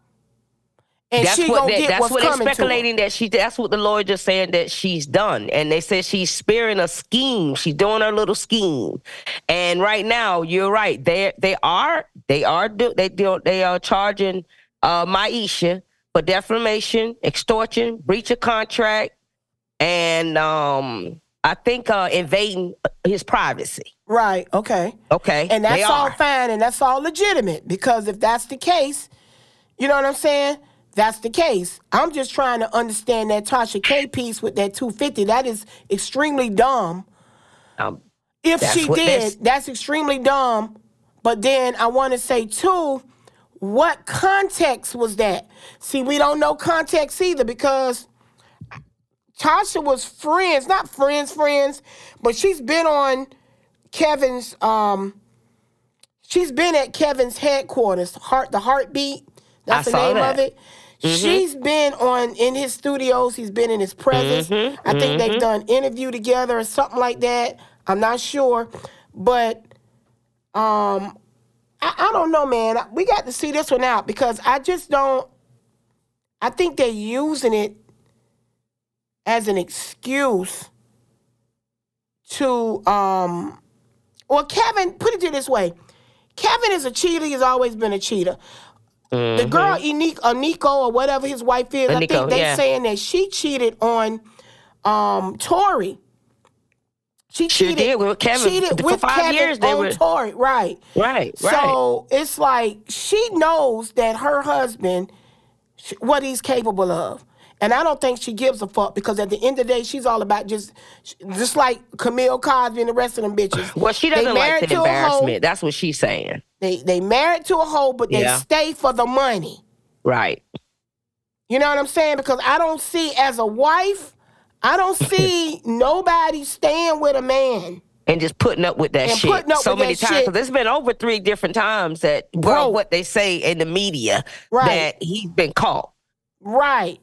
and that's what gonna they, get that's what they're coming to her. speculating that she. That's what the lawyer just saying that she's done, and they said she's spearing a scheme. She's doing her little scheme, and right now you're right. They they are they are do they do they are charging uh, Miesha for defamation, extortion, breach of contract, and um I think uh, invading his privacy. Right? Okay. Okay, And that's all fine and that's all legitimate because if that's the case, you know what I'm saying? That's the case. I'm just trying to understand that Tasha K piece with that 250. That is extremely dumb. Um, If she did, that's- extremely dumb. But then I want to say too, what context was that? See, we don't know context either because Tasha was friends, not friends, friends, but she's been on Kevin's um she's been at Kevin's headquarters, Heart the Heartbeat. That's I the name that. of it. She's been on in his studios, he's been in his presence. I think they've done interview together or something like that. I'm not sure. But um I, I don't know, man. We got to see this one out because I just don't. I think they're using it as an excuse to um well Kevin put it this way. Kevin is a cheater, he's always been a cheater. The girl Eniko, Nico or whatever his wife is, I think they yeah. saying that she cheated on um Torrei. She She cheated, did with Kevin. cheated For with five Kevin years they on were- Tori, right? Right, right. So it's like she knows that her husband, what he's capable of. And I don't think she gives a fuck because at the end of the day, she's all about just, just like Camille Cosby and the rest of them bitches. Well, she doesn't like the to a hoe. embarrassment. That's what she's saying. They they married to a hoe, but they Yeah. stay for the money. Right. You know what I'm saying? Because I don't see as a wife, I don't see nobody staying with a man. And just putting up with that And shit so many times. Because it's been over three different times that, Bro. what they say in the media, Right. that he's been caught. Right.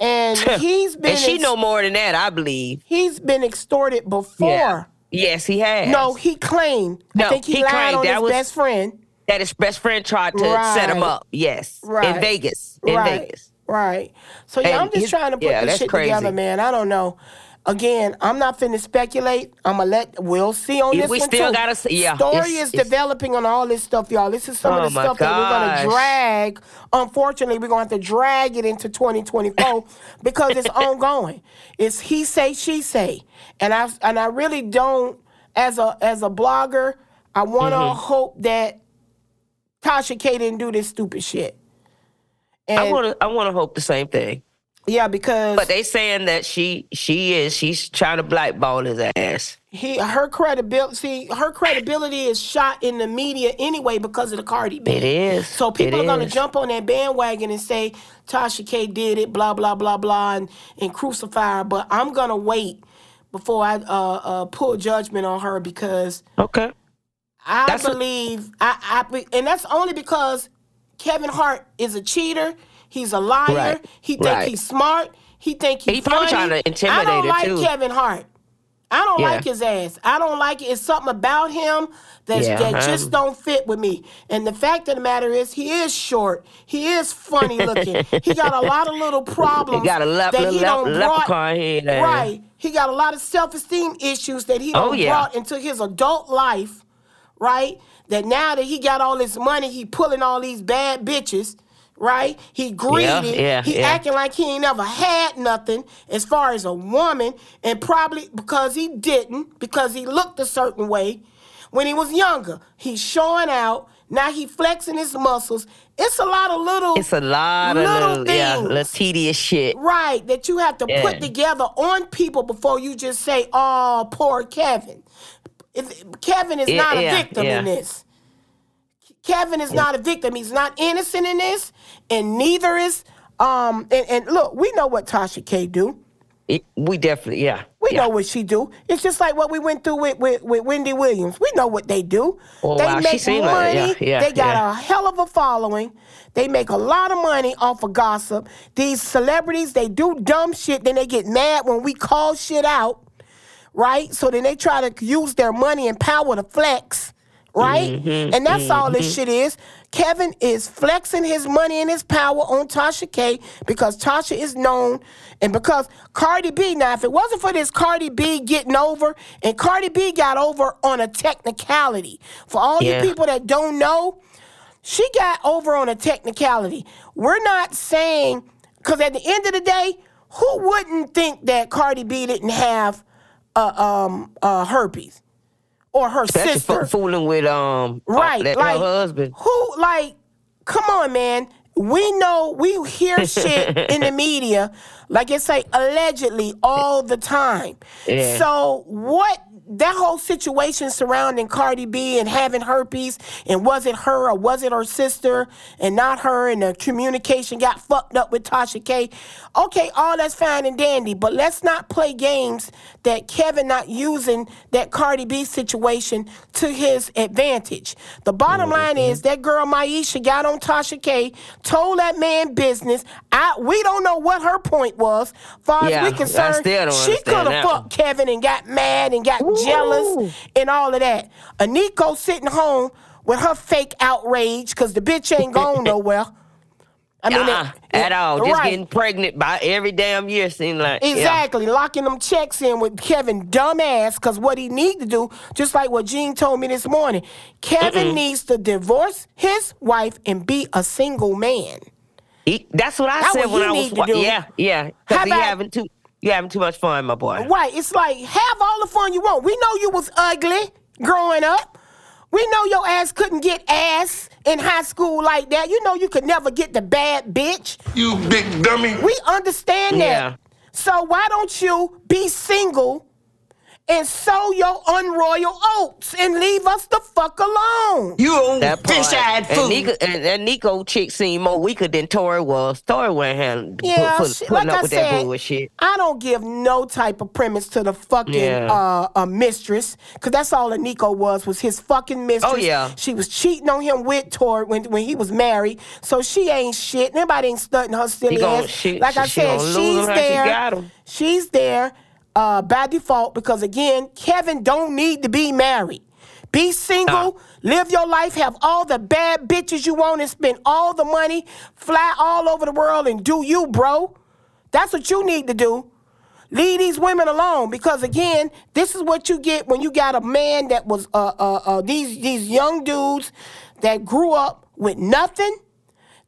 And he's been and she ex- know more than that, I believe. he's been extorted before. Yes, he has. No, he claimed. I No, think he, he lied claimed on that his was- best friend. that his best friend tried to set him up. Yes. Right. In Vegas. In right. Vegas. Right. So yeah, And I'm just trying to put yeah, this shit crazy. together, man. I don't know. Again, I'm not finna speculate. I'm gonna let we'll see on Yeah, this we one still too. gotta see- yeah, Story it's- is it's- developing on all this stuff, y'all. This is some Oh of the stuff that we're gonna drag. Unfortunately, we're gonna have to drag it into 2024 because it's ongoing. It's he say, she say, and I and I really don't. As a as a blogger, I want to Mm-hmm. hope that Tasha K didn't do this stupid shit. And I wanna I wanna hope the same thing. Yeah, because But they saying that she she is she's trying to blackball his ass. he her credibility see her credibility is shot in the media anyway because of the Cardi B. It is. So people It are gonna is. jump on that bandwagon and say Tasha K did it, blah blah blah blah, and, and crucify her. But I'm gonna wait before I uh, uh, pull judgment on her because Okay. I That's believe I, I be- and that's only because Kevin Hart is a cheater. He's a liar. Right. He think Right. he's smart. He think he's He probably funny. trying to intimidate I don't her, like too. Kevin Hart. I don't Yeah. like his ass. I don't like it. It's something about him that's, Yeah, that just um, don't fit with me. And the fact of the matter is, he is short. He is funny looking. he got a lot of little problems. He got a lep- that little he lep- don't brought- leprechaun head. Right. He got a lot of self esteem issues that he Oh, don't yeah. brought into his adult life. Right. That now that he got all this money, he pulling all these bad bitches. Right? He greedy. yeah, he yeah. acting like he ain't never had nothing as far as a woman, and probably because he didn't, because he looked a certain way when he was younger. He's showing out. Now he flexing his muscles. It's a lot of little It's a lot of Little little, yeah, things. little tedious shit. right that you have to Yeah. put together on people before you just say, "Oh, poor Kevin." If- Kevin is Yeah, not a victim yeah. in this. Kevin is not a victim. He's not innocent in this, and neither is um. And, and look, we know what Tasha K do. It- we definitely, yeah. We yeah. know what she do. It's just like what we went through with, with, with Wendy Williams. We know what they do. Oh, they wow. Make money. like- yeah, yeah, they got a hell of a following. They make a lot of money off of gossip. These celebrities, they do dumb shit, then they get mad when we call shit out, right? So then they try to use their money and power to flex, right? Mm-hmm, and that's all this shit is. Kevin is flexing his money and his power on Tasha K because Tasha is known and because Cardi B, now if it wasn't for this Cardi B getting over, and Cardi B got over on a technicality. For all Yeah. you people that don't know, she got over on a technicality. We're not saying, because at the end of the day, who wouldn't think that Cardi B didn't have uh, um, uh, herpes or her Especially sister? f- fooling with um Right, that, like her husband. Who like? Come on, man. We know we hear shit in the media, like it's like allegedly all the time. Yeah. So what? That whole situation surrounding Cardi B and having herpes, and was it her or was it her sister and not her, and the communication got fucked up with Tasha K. Okay, all that's fine and dandy, but let's not play games that Kevin not using that Cardi B situation to his advantage. The bottom mm-hmm. line is that girl Miesha got on Tasha K, told that man business. I we don't know what her point was. Far Yeah, as I we concerned, she understand could have fucked. Kevin and got mad and got jealous and all of that. Eniko sitting home with her fake outrage because the bitch ain't going nowhere. I mean, uh-uh, it- at all. Just right. getting pregnant by every damn year seem like. yeah. Exactly, locking them checks in with Kevin dumbass because what he need to do, just like what Gene told me this morning, Kevin needs to divorce his wife and be a single man. He, that's what I That's said what when I was. need to wa- do. Yeah, yeah. How Because he having too, you having too much fun, my boy. Right, it's like have all the fun you want. We know you was ugly growing up. We know your ass couldn't get ass in high school like that. You know you could never get the bad bitch. You big dummy. We understand Yeah. that. So why don't you be single and sow your unroyal oats and leave us the fuck alone? You old That part. fish-eyed fool. And, Nico, and that Nico chick seemed more weaker than Torrei was. Torrei went hand Yeah, put, put, shit, putting like up I with said, that bullshit. I don't give no type of premise to the fucking Yeah. uh, uh, mistress, because that's all that Nico was was his fucking mistress. Oh, yeah. she was cheating on him with Torrei when when he was married, so she ain't shit. Nobody ain't stunting her silly gon- ass. she- like I said, gonna lose she's him she there. got him. She's there uh, by default because again, Kevin don't need to be married. Be single, live your life, have all the bad bitches you want, and spend all the money, fly all over the world, and do you, bro. That's what you need to do. Leave these women alone because again, this is what you get when you got a man that was uh uh, uh these these young dudes that grew up with nothing.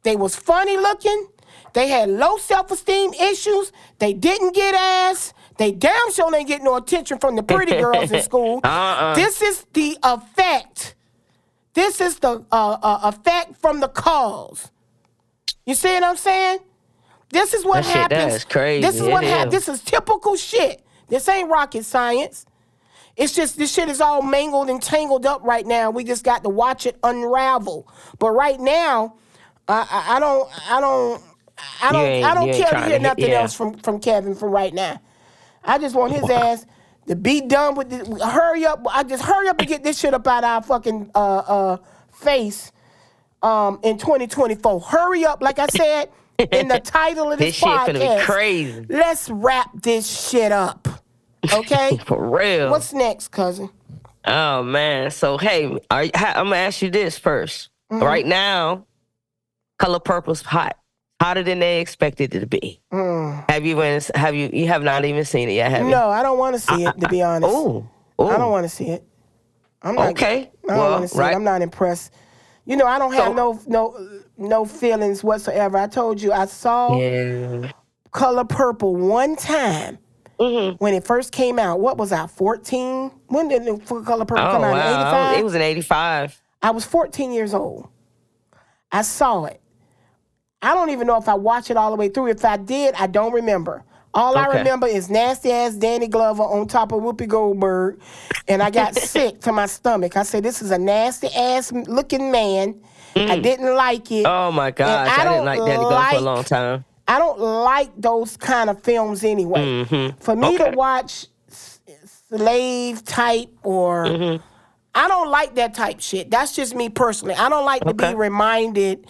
They was funny looking. They had low self-esteem issues. They didn't get ass. They damn sure ain't getting no attention from the pretty girls in school. Uh-uh. This is the effect. This is the uh, uh, effect from the cause. You see what I'm saying? This is what That shit, that happens. crazy. This is what happens. This is typical shit. This ain't rocket science. It's just this shit is all mangled and tangled up right now. We just got to watch it unravel. But right now, I, I, I don't, I don't, I don't, I don't care to hear nothing yeah. else from from Kevin for right now. I just want his ass to be done with this. Hurry up! I just hurry up and get this shit up out our fucking uh, uh, face um, in 2024. Hurry up! Like I said in the title of this, This shit podcast. crazy. Let's wrap this shit up. Okay. For real. What's next, cousin? Oh man. So hey, are, I'm gonna ask you this 1st Mm-hmm. Right now, color purple's hot, hotter than they expected it to be. Have you been? Have you? You have not even seen it yet, have you? Mm. No, I don't want to see it. To be honest, Oh. I don't want to see it. I'm not, Okay, I don't well, want to see right. it. I'm not impressed. You know, I don't have So- no no no feelings whatsoever. I told you I saw Yeah. Color Purple one time Mm-hmm. when it first came out. What was I? 14? When did the Color Purple Oh come out? Wow. 85? It was an 85. I was 14 years old. I saw it. I don't even know if I watched it all the way through. If I did, I don't remember. All I remember is nasty ass Danny Glover on top of Whoopi Goldberg, and I got sick to my stomach. I said, "This is a nasty ass looking man." I didn't like it. Oh my gosh. I I, didn't like Danny Glover for a long time. I don't like those kind of films anyway. For me to Mm-hmm. Watch slave type or Mm-hmm. I don't like that type shit. That's just me personally. I don't like to be reminded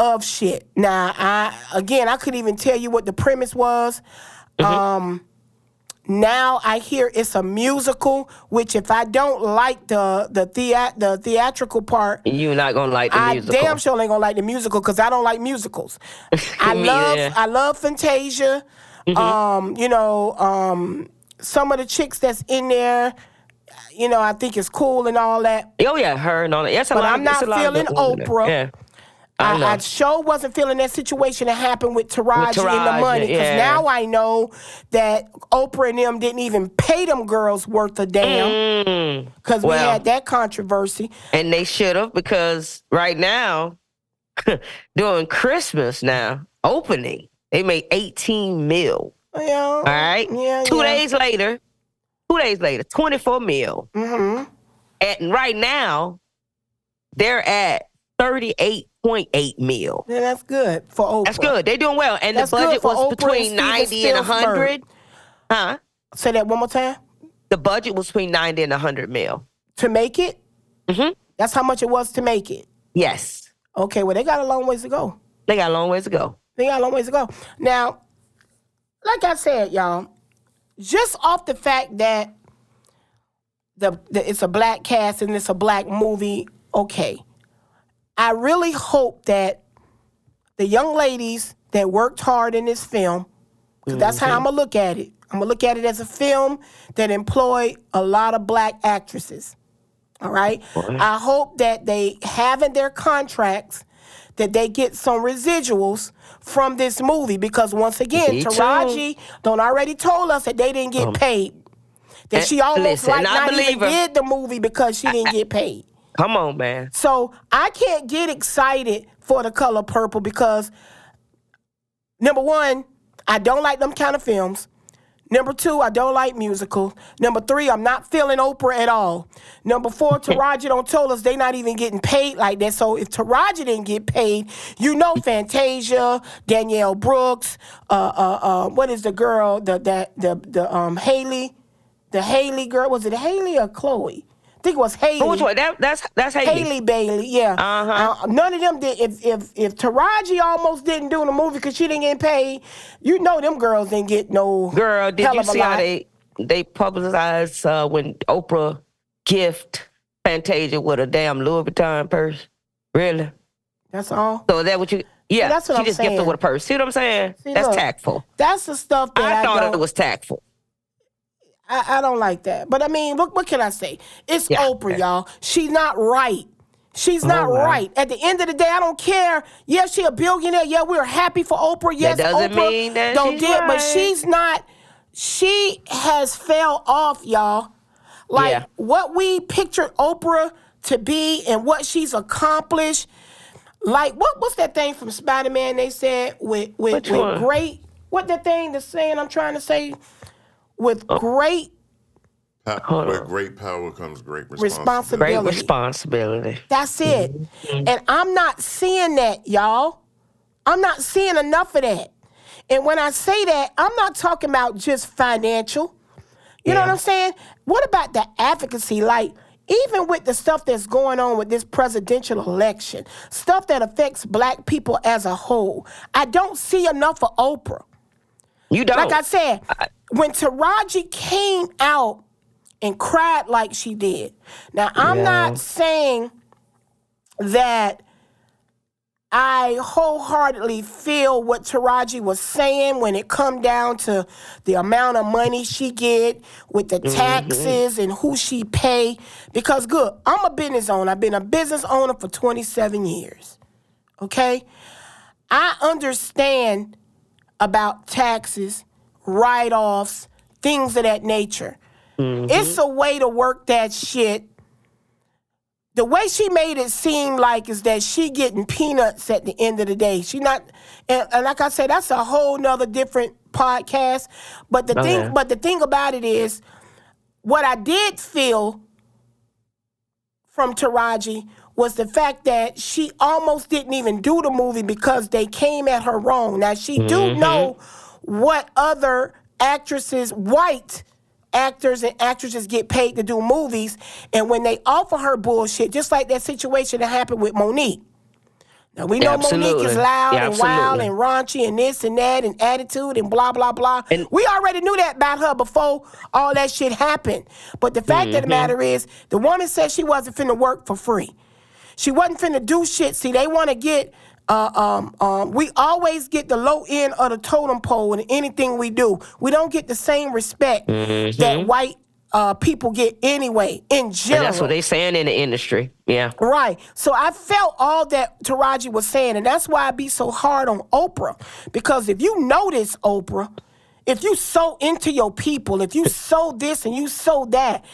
of shit. Now, I again, I couldn't even tell you what the premise was. Mm-hmm. Um now I hear it's a musical, which if I don't like the the thea- the theatrical part, You're not gonna like the I musical. I damn sure ain't gonna like the musical because I don't like musicals. I love either. I love Fantasia. Mm-hmm. Um, you know, um, some of the chicks that's in there, you know, I think it's cool and all that. Oh yeah, her and all that. Yes, But lot, I'm not a lot of feeling. Oprah. Yeah. I. I, I sure wasn't feeling that situation that happened with Taraji, and the money because yeah. now I know that Oprah and them didn't even pay them girls worth a damn because we Mm. Well. had that controversy. and they should have because right now, during Christmas now, opening, they made 18 mil. Yeah. All right. Yeah. two yeah. days later, two days later, 24 mil. Mm-hmm. And right now, they're at 38.8 mil. Yeah, that's good for Oprah. That's good. They're doing well. And That's the budget was Oprah and between Steven 90 and 100. Huh? Say that one more time. The budget was between 90 and 100 mil. To make it, Mhm. that's how much it was to make it. Yes. Okay, well they got a long ways to go. They got a long ways to go. They got a long ways to go. Now, like I said, y'all, just off the fact that the, the it's a black cast and it's a black movie. Okay, I really hope that the young ladies that worked hard in this film, 'cause that's how I'm gonna look at it. I'm gonna look at it as a film that employed a lot of black actresses. All right. I hope that they have in their contracts that they get some residuals from this movie because once again, Me too. Taraji don't already told us that they didn't get paid. That eh, she almost listen, like I not believe even her. did the movie because she didn't get paid. Come on, man. So I can't get excited for the color purple because number one, I don't like them kind of films. Number two, I don't like musicals. Number three, I'm not feeling Oprah at all. Number four, Taraji don't told us they not even getting paid like that. So if Taraji didn't get paid, you know Fantasia, Danielle Brooks, uh, uh, uh, what is the girl, the that the the um Haley, the Haley girl, was it Haley or Chloe? I think it was Haley. Which one? That, that's that's Haley. Haley Bailey, yeah. Uh-huh. Uh, none of them did. If if if Taraji almost didn't do the movie because she didn't get paid, you know them girls didn't get no. Girl, did you see how they they publicized uh, when Oprah gift Fantasia with a damn Louis Vuitton purse? Really? That's all. So is that what you? Yeah, that's what she I'm just gifted saying. with a purse. See what I'm saying? See, That's look, tactful. That's the stuff that I, I thought it was tactful. I, I don't like that. But I mean, look, what can I say? It's Yeah. Oprah, y'all. She's not right. She's not Oh, wow. right. At the end of the day, I don't care. Yeah, she a billionaire. Yeah, we're happy for Oprah. Yes, doesn't Oprah mean that don't she's did, but she's not. She has fell off, y'all. Like Yeah. what we pictured Oprah to be and what she's accomplished. Like what what's that thing from Spider Man? They said with with, Which with one? great. What that thing that's saying? I'm trying to say with Oh. great Pa- Hold with great power comes great Great responsibility. Ability. responsibility. That's it. Mm-hmm. And I'm not seeing that, y'all. I'm not seeing enough of that. And when I say that, I'm not talking about just financial. You know what I'm saying? What about the advocacy? Like, even with the stuff that's going on with this presidential election, stuff that affects black people as a whole, I don't see enough of Oprah. You don't. Like I said, when Taraji came out and cried like she did. Now, I'm Yeah. not saying that I wholeheartedly feel what Taraji was saying when it come down to the amount of money she get with the mm-hmm. taxes and who she pay. Because good, I'm a business owner. I've been a business owner for 27 years. Okay? I understand about taxes, write-offs, things of that nature. Mm-hmm. It's a way to work that shit. The way she made it seem like is that she getting peanuts at the end of the day. She not, and, and like I said, that's a whole nother different podcast. But the thing, Okay. but the thing about it is, what I did feel from Taraji was the fact that she almost didn't even do the movie because they came at her wrong. Now she do know what other actresses, white actors and actresses get paid to do movies, and when they offer her bullshit, just like that situation that happened with Mo'Nique. Now we know Mo'Nique is loud Yeah, and wild and raunchy and this and that and attitude and blah blah blah. And- we already knew that about her before all that shit happened. But the fact Mm-hmm. of the matter is, the woman said she wasn't finna work for free. She wasn't finna do shit. See, they want to get. Uh, um, um, we always get the low end of the totem pole in anything we do. We don't get the same respect that white uh, people get anyway. In And general, that's what they saying in the industry. Yeah. Right. So I felt all that Taraji was saying, and that's why I be so hard on Oprah. Because if you notice, Oprah, if you so into your people, if you sow this and you sow that,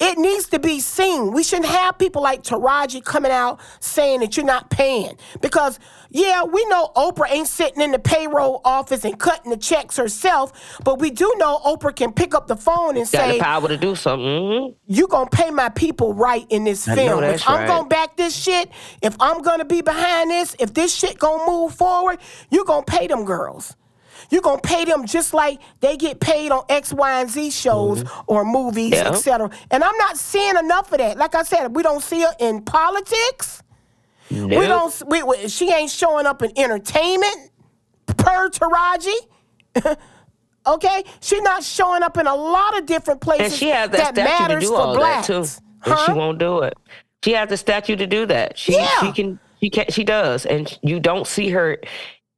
it needs to be seen. We shouldn't have people like Taraji coming out saying that you're not paying. Because, yeah, we know Oprah ain't sitting in the payroll office and cutting the checks herself, but we do know Oprah can pick up the phone and Got say, the power to do something. Mhm. you gonna pay my people right in this I film. if I'm right. gonna back this shit, if I'm gonna be behind this, if this shit gonna move forward, you gonna pay them girls. You gonna pay them just like they get paid on X, Y, and Z shows or movies, Mm-hmm. Yeah. etc. And I'm not seeing enough of that. Like I said, we don't see her in politics. We don't. We, we- she ain't showing up in entertainment per Taraji. Okay, she's not showing up in a lot of different places And she has that, that statue to do for all blacks. that too, and Huh? she won't do it. She has the statue to do that. She Yeah. she can she can she does, and you don't see her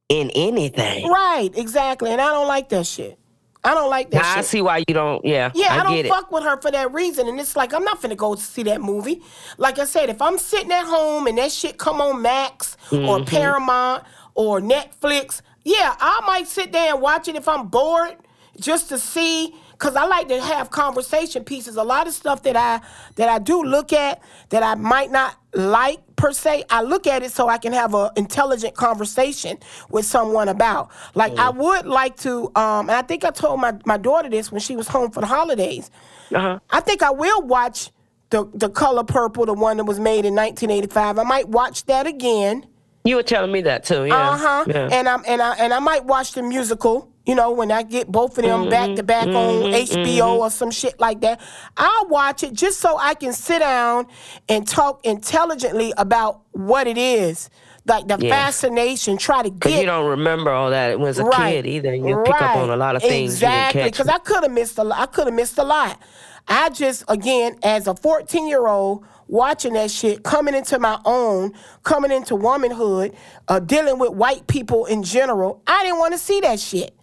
in anything. Right, exactly. And I don't like that shit. I don't like that Now, I see why you don't. Yeah, Yeah, I, I, don't get it. fuck with her for that reason. And it's like I'm not finna go see that movie. Like I said, if I'm sitting at home and that shit come on Max or Mm-hmm. Paramount or Netflix, yeah, I might sit there and watch it if I'm bored just to see. Cause I like to have conversation pieces. A lot of stuff that I that I do look at that I might not like per se, I look at it so I can have an intelligent conversation with someone about. Like I would like to, um, and I think I told my, my daughter this when she was home for the holidays. Uh-huh. I think I will watch the the color purple, the one that was made in 1985. I might watch that again. You were telling me that too. Yeah. Uh huh. yeah. And I'm and I and I might watch the musical. You know, when I get both of them mm-hmm. back to back on mm-hmm. HBO mm-hmm. or some shit like that, I'll watch it just so I can sit down and talk intelligently about what it is, like the Yeah. fascination. Try to get you don't remember all that when as a kid either. You pick up on a lot of things Exactly, because. I could have missed a lot. I could have missed a lot. I just, again, as a 14 year old, watching that shit, coming into my own, coming into womanhood, uh, dealing with white people in general, I didn't want to see that shit.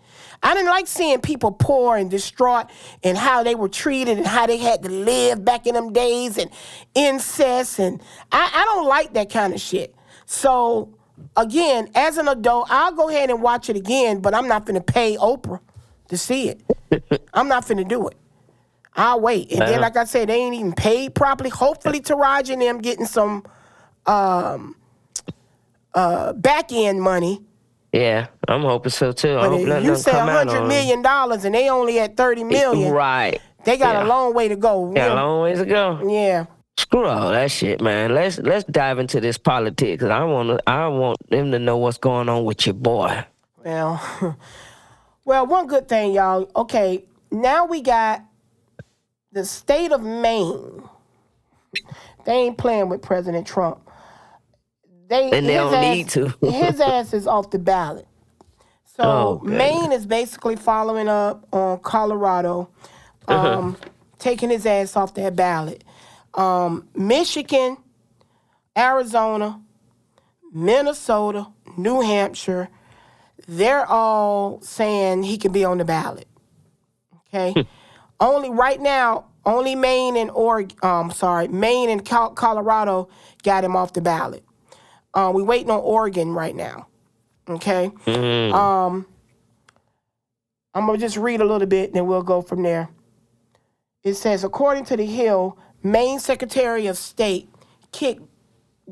I didn't like seeing people poor and distraught and how they were treated and how they had to live back in them days and incest and I, I don't like that kind of shit. So again, as an adult, I'll go ahead and watch it again, but I'm not gonna pay Oprah to see it. I'm not going to do it. I'll wait. And then, Uh-huh. like I said, they ain't even paid properly. Hopefully, Taraj and them getting some um, uh, back end money. Yeah, I'm hoping so too. I hope if nothing you say out hundred on million dollars and they only at thirty million, Right. they got Yeah. a long way to go. Got a long ways to go. Yeah. Screw all that shit, man. Let's let's dive into this politics. I want to. I want them to know what's going on with your boy. Well, well, one good thing, y'all. Okay, now we got the state of Maine. They ain't playing with President Trump. They And they don't ass- need to. his ass is off the ballot. So Oh. Maine is basically following up on Colorado, Uh-huh. um, taking his ass off that ballot. Um, Michigan, Arizona, Minnesota, New Hampshire, they're all saying he can be on the ballot. Okay. only right now, only Maine and Oregon, um, sorry, Maine and Colorado got him off the ballot. Uh, we waiting on Oregon right now. Okay. Um, I'm gonna just read a little bit, and then we'll go from there. It says, according to the Hill, Maine Secretary of State kicked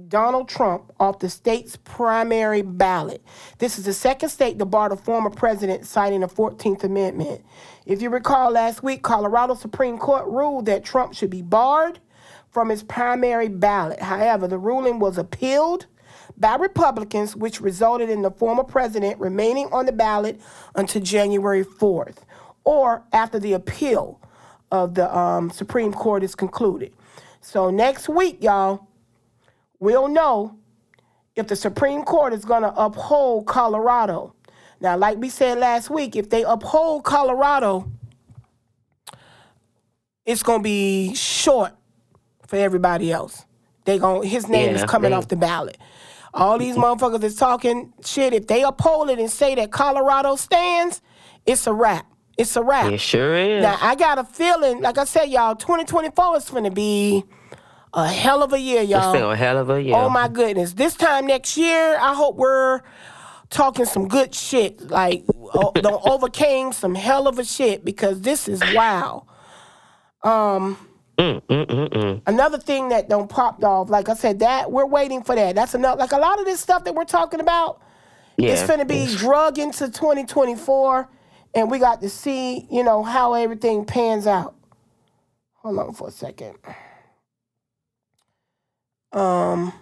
Donald Trump off the state's primary ballot. This is the second state to bar the former president, citing the 14th Amendment. If you recall last week, Colorado Supreme Court ruled that Trump should be barred from his primary ballot. However, the ruling was appealed by Republicans, which resulted in the former president remaining on the ballot until January 4th, or after the appeal of the um, Supreme Court is concluded. So next week, y'all, we'll know if the Supreme Court is going to uphold Colorado. Now, like we said last week, if they uphold Colorado, it's going to be short for everybody else. They going his name is coming they- off the ballot. All these motherfuckers is talking shit. If they uphold it and say that Colorado stands, it's a wrap. It's a wrap. It sure is. Now I got a feeling, like I said, y'all, 2024 is gonna be a hell of a year, y'all. still a hell of a year. Oh my goodness! This time next year, I hope we're talking some good shit. Like, don't overcame some hell of a shit because this is wow. Mm, mm, mm, mm. Another thing that don't popped off, like I said, that we're waiting for that. That's enough. Like a lot of this stuff that we're talking about, Yeah. it's gonna be drug into 2024, and we got to see, you know, how everything pans out. Hold on for a second. Um,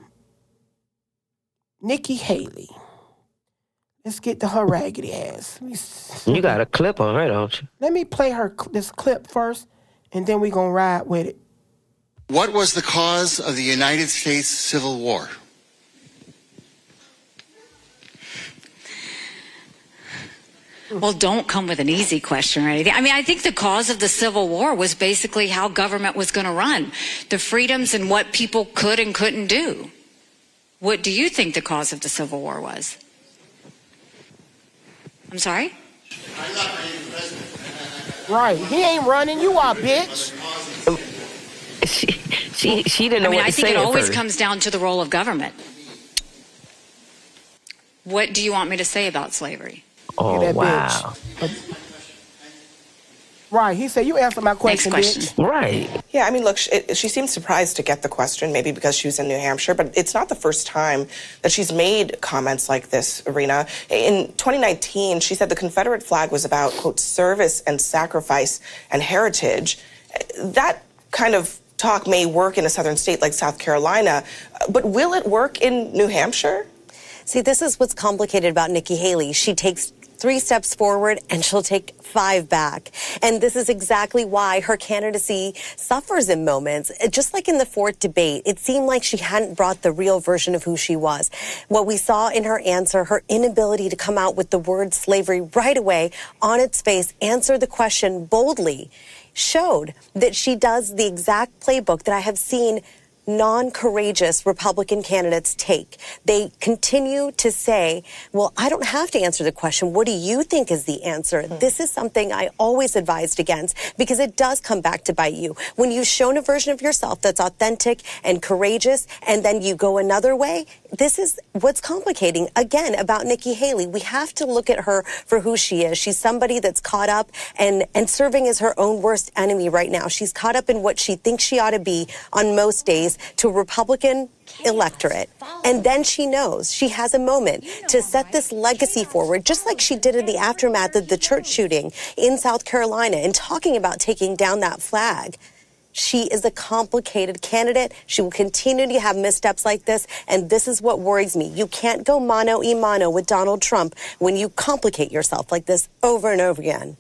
Nikki Haley. Let's get to her raggedy ass. Let me s- You got a clip on her, don't you? Let me play her this clip first, and then we're gonna ride with it. What was the cause of the United States Civil War? Well, don't come with an easy question or anything. I mean, I think the cause of the Civil War was basically how government was going to run, the freedoms and what people could and couldn't do. What do you think the cause of the Civil War was? I'm sorry? Right. He ain't running. You are, bitch. She she she didn't know I mean, what I to think say it always comes down to the role of government. What do you want me to say about slavery? Oh that wow! Right. He said, you answer my question, question. bitch. Right. Yeah, I mean, look, she, it, she seems surprised to get the question, maybe because she was in New Hampshire, but it's not the first time that she's made comments like this, Arena. In 2019, she said the Confederate flag was about, quote, service and sacrifice and heritage. That kind of talk may work in a southern state like South Carolina, but will it work in New Hampshire? See, this is what's complicated about Nikki Haley. She takes three steps forward and she'll take five back. And this is exactly why her candidacy suffers in moments. Uh, just like in the fourth debate, it seemed like she hadn't brought the real version of who she was. What we saw in her answer, her inability to come out with the word slavery right away on its face, answer the question boldly, showed that she does the exact playbook that I have seen non-courageous Republican candidates take. They continue to say, well, I don't have to answer the question. What do you think is the answer? Hmm. This is something I always advised against because it does come back to bite you. When you've shown a version of yourself that's authentic and courageous and then you go another way, this is what's complicating again about Nikki Haley. We have to look at her for who she is. She's somebody that's caught up and, and serving as her own worst enemy right now. She's caught up in what she thinks she ought to be on most days to a Republican electorate. And then she knows she has a moment to set this legacy forward, just like she did in the aftermath of the church shooting in South Carolina and talking about taking down that flag. She is a complicated candidate. She will continue to have missteps like this. And this is what worries me. You can't go mano y mano with Donald Trump when you complicate yourself like this over and over again.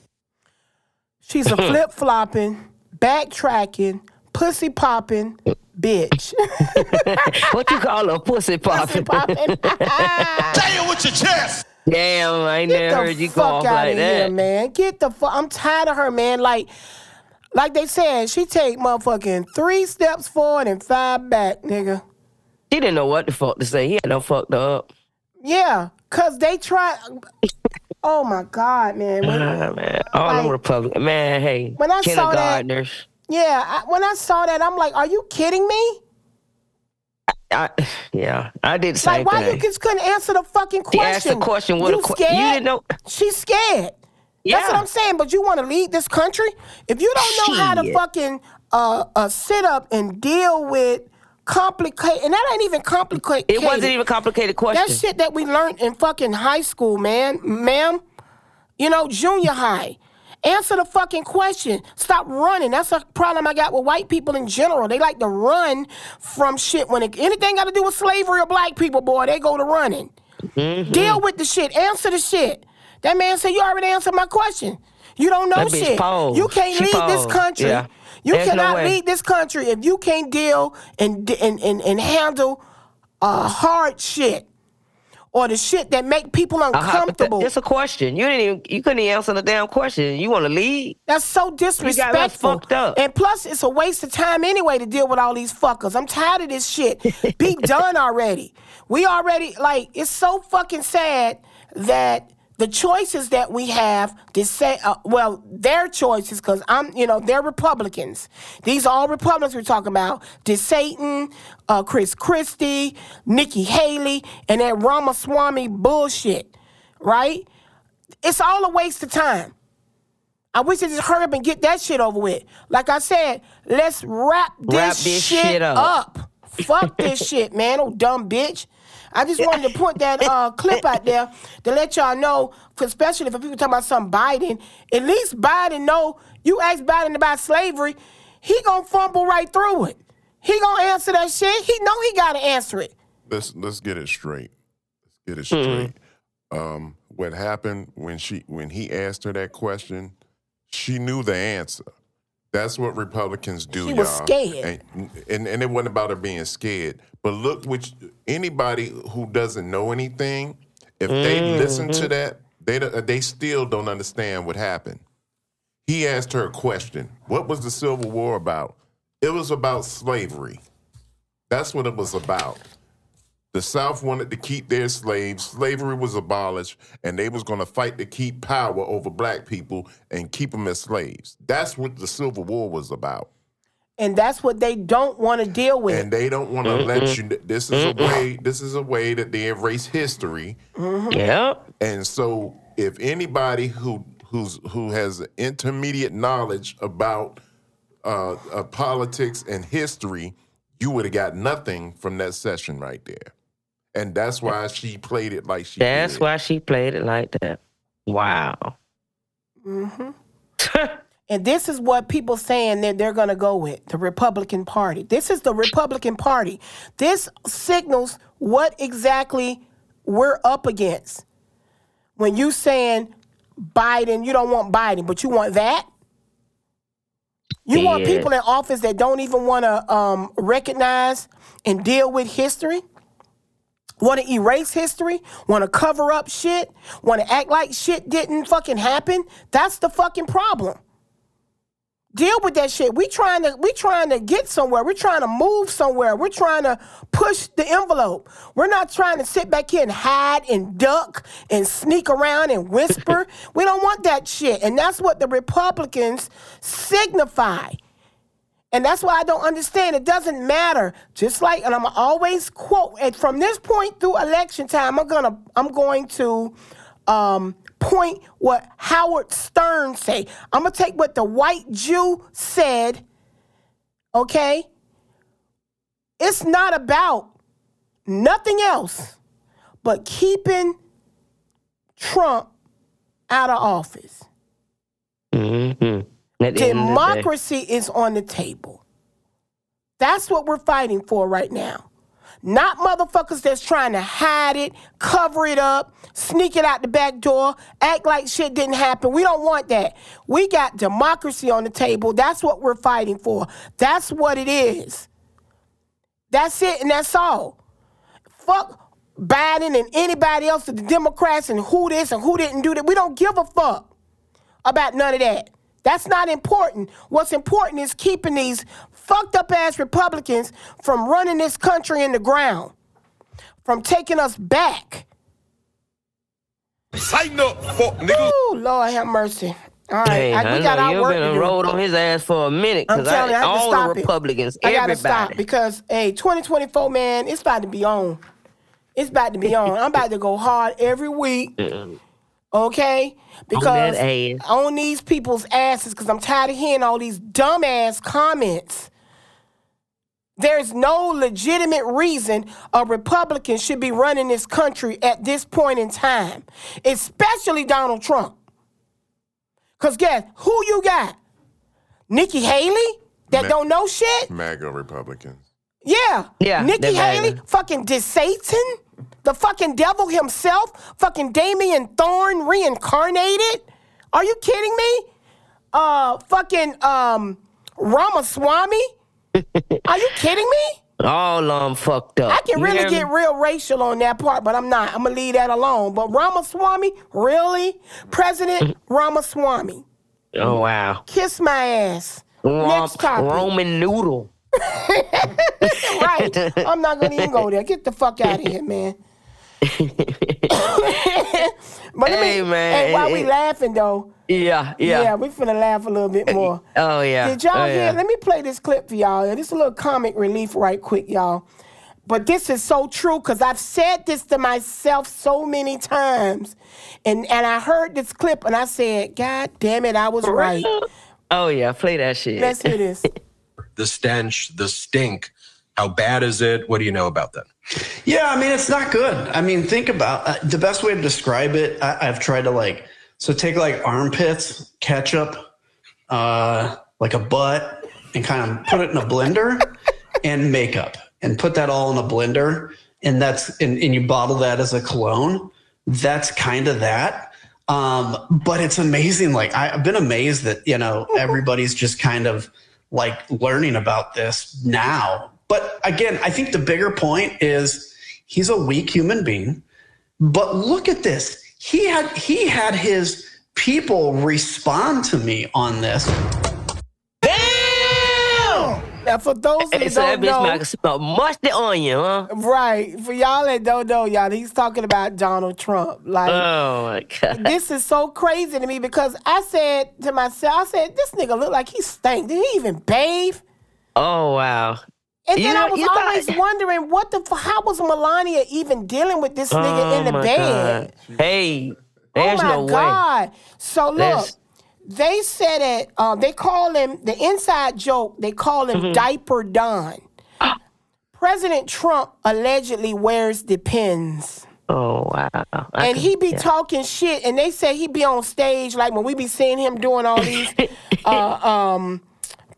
She's a flip flopping, backtracking, pussy popping bitch. What you call a pussy pussy popping? popping. Say it with your chest. Damn, I ain't Get never heard the you fuck go off out like of here, that. man. Get the fuck. I'm tired of her, man. Like, like they said, she take motherfucking three steps forward and five back, nigga. She didn't know what the fuck to say. He had no fucked up. Yeah, cause they try. Oh my god, man. When- man, all them Like- Republican man. Hey, When I saw that- kindergartners. Yeah, I, when I saw that, I'm like, are you kidding me? I, yeah, I did same Like, why thing. you just couldn't answer the fucking question? asked the question with you a scared? you didn't know- She's scared. Yeah. That's what I'm saying. But you want to lead this country? If you don't know how to Shit. fucking uh, uh, sit up and deal with complicate, and that ain't even complicated. it wasn't even complicated question. That shit that we learned in fucking high school, man, ma'am. You know, junior high. Answer the fucking question. Stop running. That's a problem I got with white people in general. They like to run from shit when it, anything got to do with slavery or black people, boy, they go to running. Mm-hmm. Deal with the shit. Answer the shit. That man said, You already answered my question. You don't know shit. paused. You can't She lead this country. Yeah. You There's cannot way. lead this country if you can't deal and and and, and handle uh, hard shit or the shit that make people uh-huh, hypothet- uncomfortable. It's a question. You didn't even you couldn't even answer the damn question. You want to lead? That's so disrespectful. fucked up. And plus, it's a waste of time anyway to deal with all these fuckers. I'm tired of this shit. Be done already. We already like. It's so fucking sad that the choices that we have to say, uh, well, their choices, because I'm, you know, they're Republicans. These are all Republicans we're talking about. DeSatan, uh, Chris Christie, Nikki Haley, and that Ramaswamy bullshit, right? It's all a waste of time. I wish they just hurry up and get that shit over with. Like I said, let's wrap this, Wrap this shit, shit up. up. Fuck this shit, man. Oh, dumb bitch. I just wanted to put that uh, clip out there to let y'all know, especially for people talking about some Biden. At least Biden know you ask Biden about slavery, he gonna fumble right through it. He gonna answer that shit. He know he gotta answer it. let's let's get it straight. Let's get it Mm-hmm. straight. Um, what happened when she when he asked her that question? She knew the answer. That's what Republicans do, She y'all. was scared. And, and and it wasn't about her being scared. But look, which anybody who doesn't know anything, if they listen Mm-hmm. to that, They they still don't understand what happened. He asked her a question. What was the Civil War about? It was about slavery. That's what it was about. The South wanted to keep their slaves. Slavery was abolished, and they was going to fight to keep power over black people and keep them as slaves. That's what the Civil War was about. And that's what they don't want to deal with. And they don't want to let you. This is a way. This is a way that they erase history. Yep. And so, if anybody who who's who has intermediate knowledge about uh, uh, politics and history, you would have got nothing from that session right there. And that's why she played it like she That's did. why she played it like that. Wow. hmm and this is what people saying that they're going to go with the Republican Party. This is the Republican Party. This signals what exactly we're up against. When you saying Biden, you don't want Biden, but you want that. You want people in office that don't even want to um, recognize and deal with history. Want to erase history? Want to cover up shit? Want to act like shit didn't fucking happen? That's the fucking problem. Deal with that shit. We trying to we trying to get somewhere. We're trying to move somewhere. We're trying to push the envelope. We're not trying to sit back here and hide and duck and sneak around and whisper. we don't want that shit. And that's what the Republicans signify. And that's why I don't understand. It doesn't matter. Just like, and I'm always quote, and from this point through election time, I'm gonna, I'm going to um, point what Howard Stern say. I'm gonna take what the white Jew said. Okay, it's not about nothing else but keeping Trump out of office. hmm Democracy is on the table. That's what we're fighting for right now. Not motherfuckers that's trying to hide it, cover it up, sneak it out the back door, act like shit didn't happen. We don't want that. We got democracy on the table. That's what we're fighting for. That's what it is. That's it, and that's all. Fuck Biden and anybody else, the Democrats, and who this and who didn't do that. We don't give a fuck about none of that. That's not important. What's important is keeping these fucked up ass Republicans from running this country in the ground, from taking us back. Tighten up, fuck nigga. Ooh, Lord have mercy. All right, Hey, I, I we got know our you've work been to do. rolled on his ass for a minute I'm because telling you, I had to all stop the it. Republicans, I gotta stop because hey, 2024, man, it's about to be on. It's about to be on. I'm about to go hard every week. Okay? Because ass. on these people's asses, because I'm tired of hearing all these dumbass comments. There's no legitimate reason a Republican should be running this country at this point in time, especially Donald Trump. Because guess who you got? Nikki Haley that Ma- don't know shit? MAGA Republicans. Yeah. Yeah, Nikki Haley, MAGA. fucking did Satan, the fucking devil himself, fucking Damien Thorn reincarnated. Are you kidding me? Uh, fucking um, Ramaswamy. Are you kidding me? All of them fucked up. I can really hear me? get real racial on that part, but I'm not. I'm gonna leave that alone. But Ramaswamy, really, President Ramaswamy, Oh wow. kiss my ass. Next Womp, topic. Roman noodle. right. I'm not gonna even go there. Get the fuck out of here, man. but let me, Hey, man, Hey, while we laughing though, Yeah, yeah, yeah. we finna laugh a little bit more. Oh yeah. Did y'all oh, hear? yeah. Let me play this clip for y'all. This is a little comic relief right quick, y'all. But this is so true because I've said this to myself so many times. And and I heard this clip and I said, God damn it, I was right. Oh yeah, play that shit. Let's hear this. The stench, the stink. How bad is it? What do you know about that? Yeah, I mean, it's not good. I mean, think about uh, the best way to describe it. I, I've tried to like, so take like armpits, ketchup, uh, like a butt, and kind of put it in a blender and makeup and put that all in a blender. And that's, and, and you bottle that as a cologne. That's kind of that. Um, but it's amazing. Like, I, I've been amazed that, you know, everybody's just kind of like learning about this now. But again, I think the bigger point is he's a weak human being. But look at this. he had he had his people respond to me on this. Now, for those who Hey, so that don't know, smell mustard onion, huh? right? For y'all that don't know, y'all, he's talking about Donald Trump. Like, Oh my god. this is so crazy to me because I said to myself, I said, this nigga look like he stank. Did he even bathe? Oh wow. And You then know- I was you thought- always wondering what the f- how was Melania even dealing with this nigga Oh in the bed? God. Hey, oh, there's oh my no way. God! So look, There's- they said it. Uh, they call him the inside joke. They call him Mhm. Diaper Don. President Trump allegedly wears Depends. Oh wow. I and can- he be yeah. talking shit, and they say he be on stage like when we be seeing him doing all these uh, um,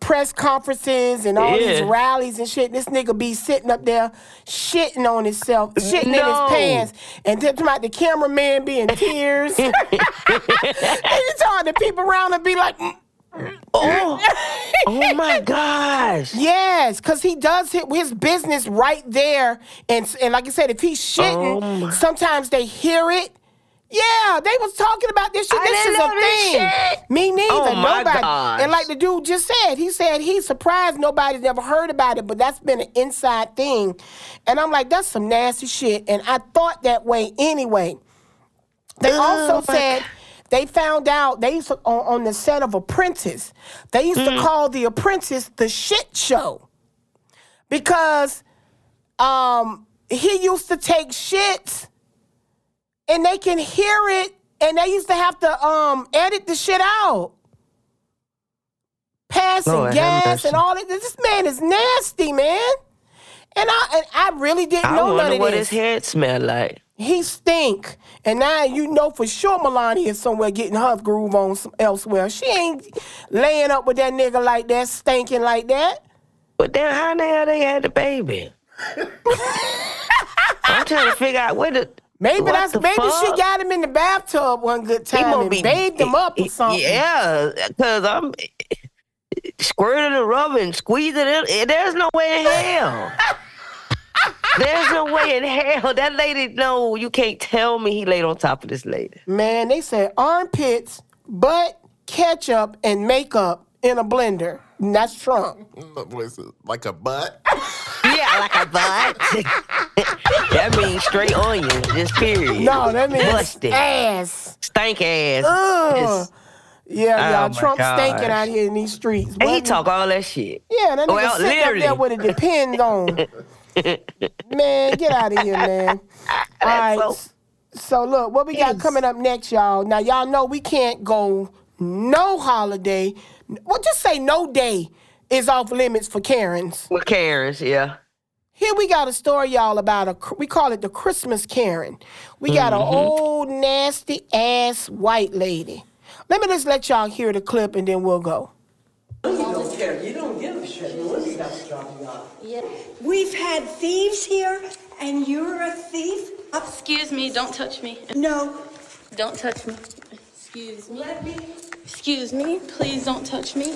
press conferences and all these rallies and shit. This nigga be sitting up there shitting on himself, shitting in his pants, and talking about the cameraman be in tears. and you talking to people around and be like. "Mm." Oh, oh my gosh. Yes, because he does his business right there. And, and like I said, if he's Oh shitting, my- sometimes they hear it. Yeah, they was talking about this shit. I this didn't is a this thing. shit. Me neither. Oh my Nobody. gosh. And like the dude just said, he said he's surprised nobody's ever heard about it, but that's been an inside thing. And I'm like, that's some nasty shit. And I thought that way anyway. They also said they found out they used to, on, on the set of Apprentice. They used to call the Apprentice the shit show because um, he used to take shits and they can hear it, and they used to have to um, edit the shit out. Passing Lord gas and all that. This man is nasty, man. And I and I really didn't I know none of what this. his head smelled like. He stink. And now you know for sure Melania is somewhere getting her groove on some elsewhere. She ain't laying up with that nigga like that, stinking like that. But then how the hell they had the baby? I'm trying to figure out where the Maybe what that's maybe she got him in the bathtub one good time and be- bathed him up or something. Yeah, because I'm squirting the rubber and squeezing it. There's no way in hell. There's no way in hell. That lady, no, you can't tell me he laid on top of this lady. Man, they said armpits, butt, ketchup, and makeup in a blender. And that's Trump. Like a butt? Yeah, like a butt. that means straight onion, just period. No, that means Busted. ass. Stank ass. Ugh. Yeah, Oh y'all. my Trump stinking out here in these streets. and he talk all that shit. Yeah, that nigga Well, sitting up there literally. with it depends on. man, get out of here, man. All right. so- So look, what we got coming up next, y'all. Now y'all know we can't go no holiday. Well, just say no day is off limits for Karens. With Karens, yeah. Here we got a story, y'all, about a we call it the Christmas Karen. We got an mm-hmm. old nasty ass white lady. Let me just let y'all hear the clip and then we'll go. We've had thieves here, and you're a thief? Excuse me, don't touch me. No. Don't touch me. Excuse me. Let me. Excuse me, please don't touch me.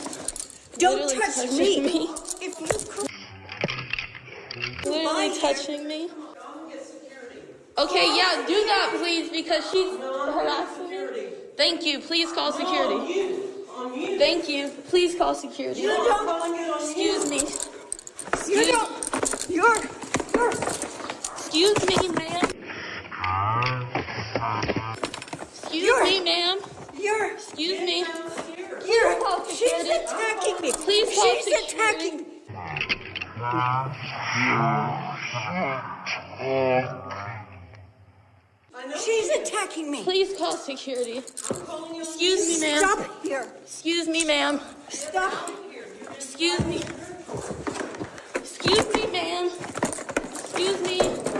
Don't Literally touch touching me. If you cr- Literally touching me. Okay, yeah, do that, please, because she's harassing me. Thank you. Please call security. Thank you. Please call security. You don't. Excuse me. You Excuse, don't. You're. You're. excuse me, ma'am. Excuse You're- me, ma'am. You're. Excuse me. You're. She's attacking me. Please call She's security. attacking. She's attacking me. Please call security. Excuse me, ma'am. Stop here. Excuse me, ma'am. Stop. Excuse me. Excuse me, ma'am. Excuse me.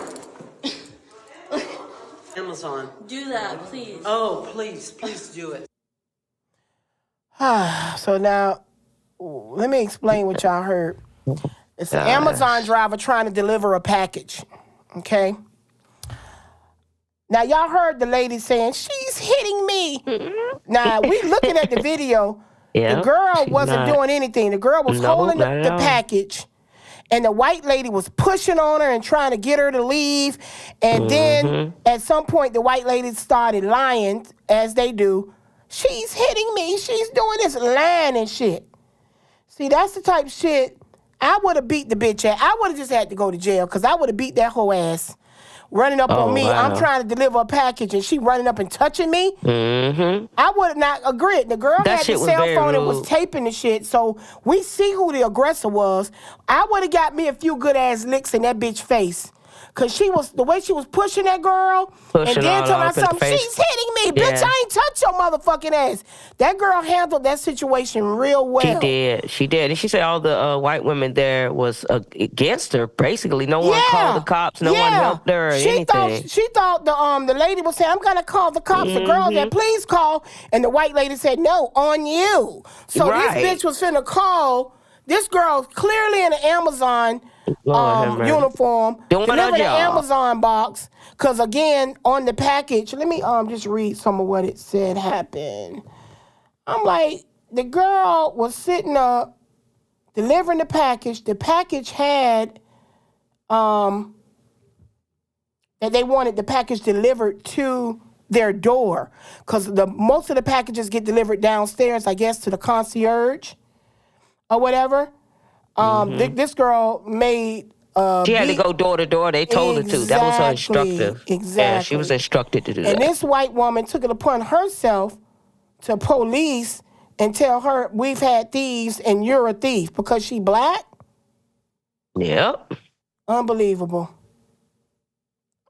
Amazon. Do that, please. Oh, please, please do it. Ah, so now, let me explain what y'all heard. It's an Gosh. Amazon driver trying to deliver a package. Okay. Now y'all heard the lady saying she's hitting me. now we looking at the video. Yeah, the girl wasn't not. doing anything. The girl was No, holding the, not at the all. package, and the white lady was pushing on her and trying to get her to leave. And then Mhm. at some point, the white lady started lying, as they do. She's hitting me. She's doing this lying and shit. See, that's the type of shit I would have beat the bitch at. I would have just had to go to jail because I would have beat that whole ass. Running up Oh, on me. I'm trying to deliver a package and she running up and touching me. Mm-hmm. I would not agreed. The girl That had the cell phone and was taping the shit, so we see who the aggressor was. I would have got me a few good ass licks in that bitch face. Cause she was the way she was pushing that girl, Pushing and then all tell up in the myself, face. she's hitting me, bitch. I ain't touch your motherfucking ass. That girl handled that situation real well. She did. She did. And she said all the uh, white women there was uh, against her. Basically, no one called the cops. No one helped her she anything. Thought, she thought the um the lady was saying, I'm gonna call the cops. The girl said, please call. And the white lady said, No, on you. So Right. this bitch was finna call. This girl clearly in an Amazon Lord um, uniform, Doing her delivered an. Amazon box. Cause again, on the package, let me um just read some of what it said happened. I'm like, the girl was sitting up delivering the package. The package had um that they wanted the package delivered to their door because the most of the packages get delivered downstairs, I guess, to the concierge or whatever. Um, thi- this girl made. Uh, Mm-hmm. she had to go door to door. They told her to. That was her Exactly, instructive. Yeah, she was instructed to do And that. And this white woman took it upon herself to police and tell her we've had thieves and you're a thief because she black. Yep. Unbelievable.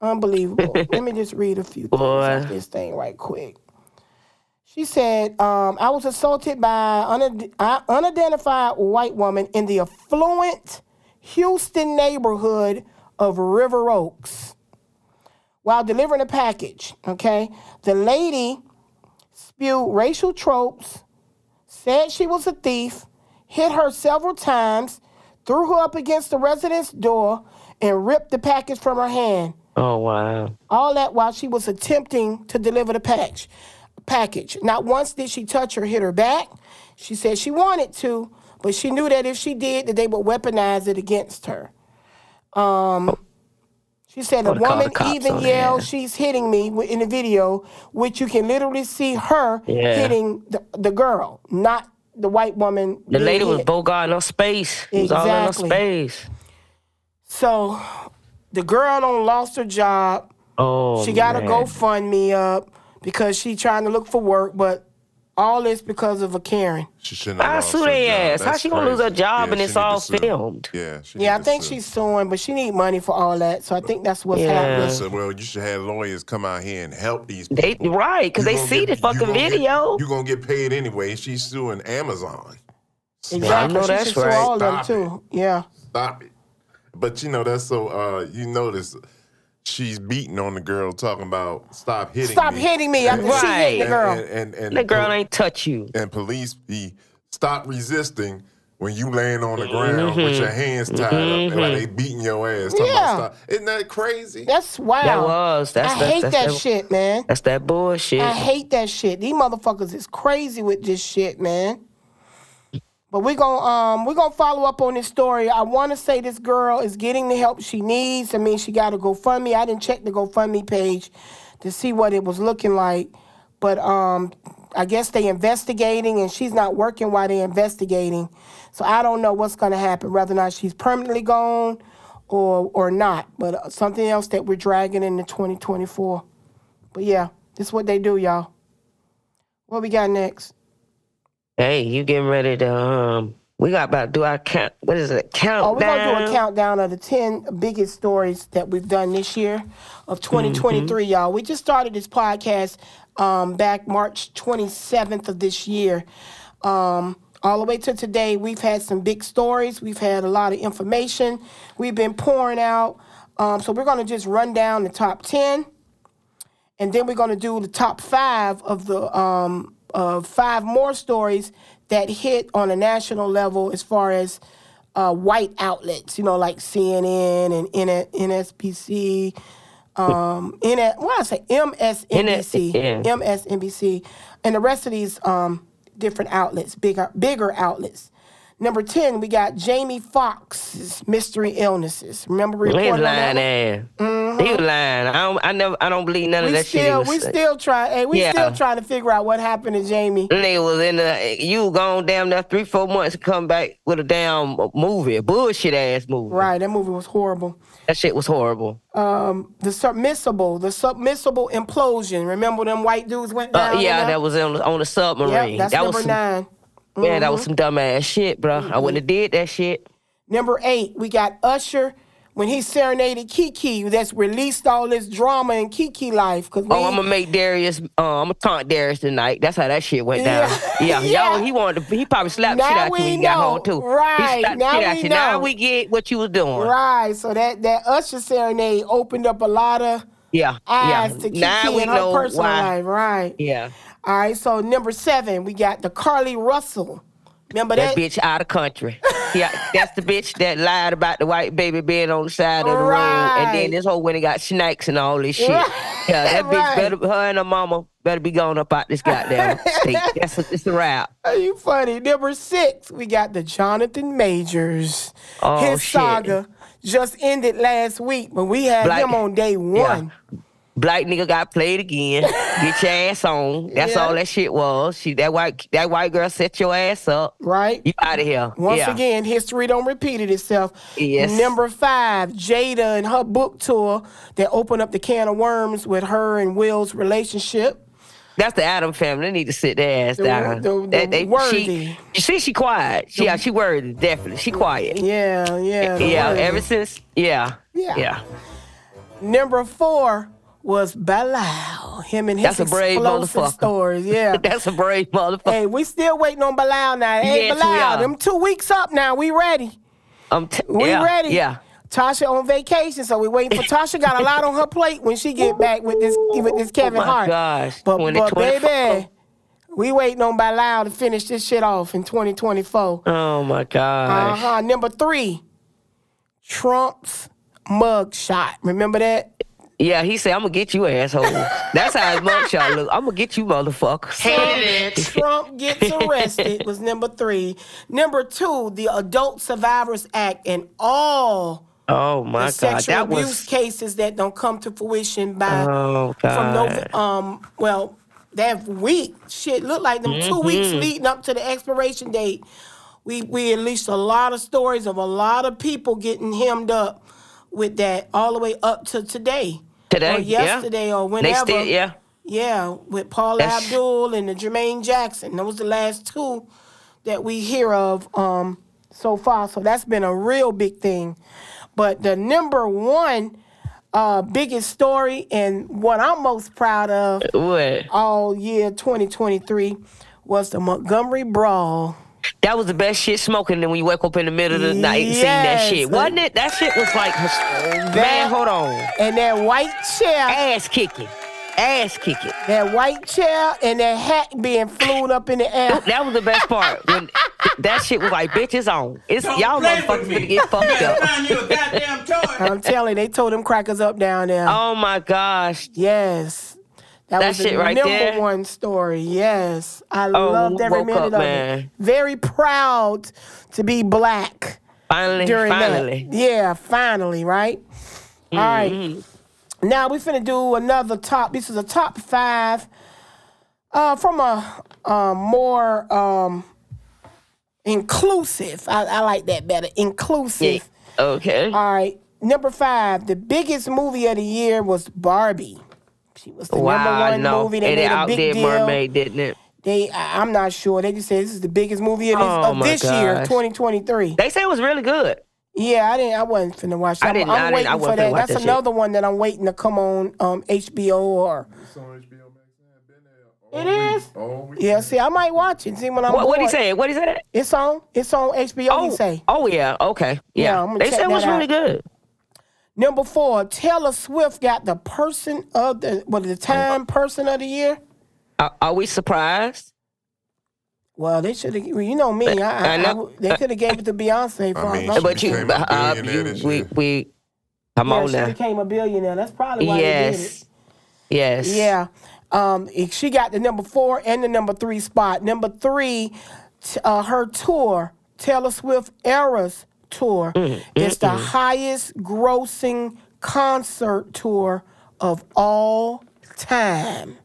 Unbelievable. Let me just read a few things off this thing right quick. She said, um, I was assaulted by an unidentified white woman in the affluent Houston neighborhood of River Oaks while delivering a package. Okay. The lady spewed racial tropes, said she was a thief, hit her several times, threw her up against the residence door, and ripped the package from her hand. Oh wow. All that while she was attempting to deliver the package. Package. Not once did she touch or hit her back. She said she wanted to, but she knew that if she did, that they would weaponize it against her. Um, she said a called the woman cops even her yelled. "She's hitting me" in the video, which you can literally see her Yeah. hitting the, the girl, not the white woman. The lady was hit. bogarting her space. It was all in Exactly. space. So the girl done lost her job. Oh, she got man. to GoFundMe up because she trying to look for work, but all this because of a Karen. She shouldn't I lost sue their ass. How she gonna lose her job Yeah, and it's all filmed? Yeah, she Yeah, I think sue. she's suing, but she need money for all that. So I think that's what's Yeah. happening. So, well, you should have lawyers come out here and help these They people. right because they see get- the fucking gonna get- video. you gonna get paid anyway. She's suing Amazon. Exactly. I know she that's should sue right. all of them Stop too. Yeah. Stop it. But you know that's so. uh You notice she's beating on the girl, talking about stop hitting me. Stop me. hitting me after she hit the And- girl. And, and, and That girl ain't touch you. And police be stop resisting when you laying on the ground with Mhm. your hands tied up and like they beating your ass. Yeah. about stop. Isn't that crazy? That's wild. That was. That's I that's, hate that's that shit, man. That's that bullshit. I hate that shit. These motherfuckers is crazy with this shit, man. But we're gonna um we're gonna follow up on this story. I wanna say this girl is getting the help she needs. I mean, she got a GoFundMe. I didn't check the GoFundMe page to see what it was looking like. But um I guess they're investigating and she's not working while they're investigating. So I don't know what's gonna happen, whether or not she's permanently gone or or not. But uh, something else that we're dragging into 2024. But yeah, this is what they do, y'all. What we got next? Hey, you getting ready to um? We got about to do our count. What is it? Countdown. Oh, we're gonna do a countdown of the ten biggest stories that we've done this year of 2023, y'all. We just started this podcast um, back March 27th of this year. Um, all the way to today, we've had some big stories. We've had a lot of information. We've been pouring out. Um, so we're gonna just run down the top 10, and then we're gonna do the top five of the um, of five more stories that hit on a national level as far as uh, white outlets, you know, like CNN and N- NSBC, um, N- I say, MSNBC, yeah. MSNBC, and the rest of these um, different outlets, bigger bigger outlets. Number 10, we got Jamie Foxx's Mystery Illnesses. Remember He's reporting on lying ass. He was lying. I don't. I never. I don't believe none of that shit. still, was we saying. still try. Hey, we Yeah. still trying to figure out what happened to Jamie. Nigga was in the. You gone damn that three, four months to come back with a damn movie, a bullshit ass movie. Right, that movie was horrible. That shit was horrible. Um, the submissible, the submissible implosion. Remember them white dudes went Uh, down? yeah, in that was on the, on the submarine. Yep, that's that number was nine. Man, that was Mhm. some dumb ass shit, bro. I wouldn't have did that shit. Number eight, we got Usher when he serenaded Keke. That's released all this drama in Keke life. Cause Oh, I'm gonna make Darius. Uh, I'm gonna taunt Darius tonight. That's how that shit went down. Yeah, Yeah. y'all. He wanted to. He probably slapped Now shit out you when he got know. home too. Right. Now the shit out we you. Now we get what you was doing. Right, so that that Usher serenade opened up a lot of Yeah. eyes yeah. to Keke now we her know personal why. life. Right. Yeah. All right. So number seven, we got the Carlee Russell. Remember That that? bitch out of country. Yeah, that's the bitch that lied about the white baby being on the side of the road, and Right. then this whole he got snakes and all this shit. Yeah, that bitch Right. better, her and her mama better be going up out this goddamn state. That's a, it's a wrap. Are you funny? Number six, we got the Jonathan Majors. Oh, His shit. saga just ended last week, but we had Black- him on day one. Black nigga got played again. Get your ass on. That's Yeah. all that shit was. She that white that white girl set your ass up. Right. You out of here. Once yeah. again, history don't repeat it itself. Yes. Number five, Jada and her book tour that opened up the can of worms with her and Will's relationship. That's the Adam family. They need to sit their ass down. the- the They- they- worthy. She, you see, she quiet. She, yeah, she worthy. Definitely, she quiet. Yeah, yeah. yeah. worthy. Ever since, yeah, Yeah. yeah. Number four was Bilaal. Him and his That's a brave explosive motherfucker. stories. Yeah. That's a brave motherfucker. Hey, we still waiting on Bilaal now. Hey, Yes, Bilaal, them two weeks up now. We ready. I'm t- We yeah, ready. Yeah. Tasha on vacation, so we waiting for Tasha. Got a lot on her plate when she get back with this with this Kevin oh my Hart. gosh. But, but 2024. baby, we waiting on Bilaal to finish this shit off in 2024. Oh my gosh. Uh huh. Number three, Trump's mug shot. Remember that? Yeah, he said, "I'm gonna get you, asshole." That's how his mugshot look. I'm gonna get you, motherfuckers. Trump gets arrested was number three. Number two, the Adult Survivors Act and all Oh my the god, sexual that abuse was. cases that don't come to fruition by Oh from. Nov- um well that week shit looked like them two weeks leading up to the expiration date. We we released a lot of stories of a lot of people getting hemmed up with that all the way up to today. Today, or yeah. yesterday or They whenever. still, yeah. Yeah, with Paul That's- Abdul and the Jermaine Jackson. Those the last two that we hear of um, so far. So that's been a real big thing. But the number one uh, biggest story and what I'm most proud of What? all year 2023 was the Montgomery Brawl. That was the best shit smoking. Then when you wake up in the middle of the night and seeing that shit, wasn't it? That shit was like, man, hold on, And that white chair, ass kicking, ass kicking. that white chair and that hat being flew up in the air. That was the best part. When that shit was like, bitch, it's on. It's y'all motherfuckers gonna get fucked up. I'm telling you, they told them crackers up down there. Oh my gosh. Yes. That, That was shit the right number there. one story. Yes. I Oh, loved every woke minute up, of man. it. Very proud to be black Finally, during finally. that. Yeah, finally, right? All right. Mm-hmm. Now we finna do another top. This is a top five uh, from a, uh more um, inclusive. I, I like that better. Inclusive. Okay. All right. Number five, the biggest movie of the year was Barbie. She was the number one no. movie. They and made it a big deal. Mermaid, didn't it? They, I, I'm not sure. They just said this is the biggest movie of this, Oh, of this year, 2023. They say it was really good. Yeah, I didn't. I wasn't finna watch. I I'm, didn't- I'm I didn't- waiting I for that. That's that shit. another one that I'm waiting to come on um, HBO or. It is. on HBO Max. It is. Week. Yeah, see, I might watch it. See when I'm. What what he bored. say? What he said? It's on. It's on HBO. Oh, He say. oh yeah, okay, Yeah, yeah. I'm they check said it was that really out. good. Number four, Taylor Swift got the person of the what the time person of the year. Are, are we surprised? Well, they should have. You know me. I, I, I know. I they could have gave it to Beyonce. For mean, all she But you, became a uh, billionaire you we, we, come yeah, on she now. became a billionaire. That's probably why they did it. Yes, yes. Yeah. Um, she got the number four and the number three spot. Number three, t- uh, her tour Taylor Swift Eras tour. Mm, it's the highest grossing concert tour of all time.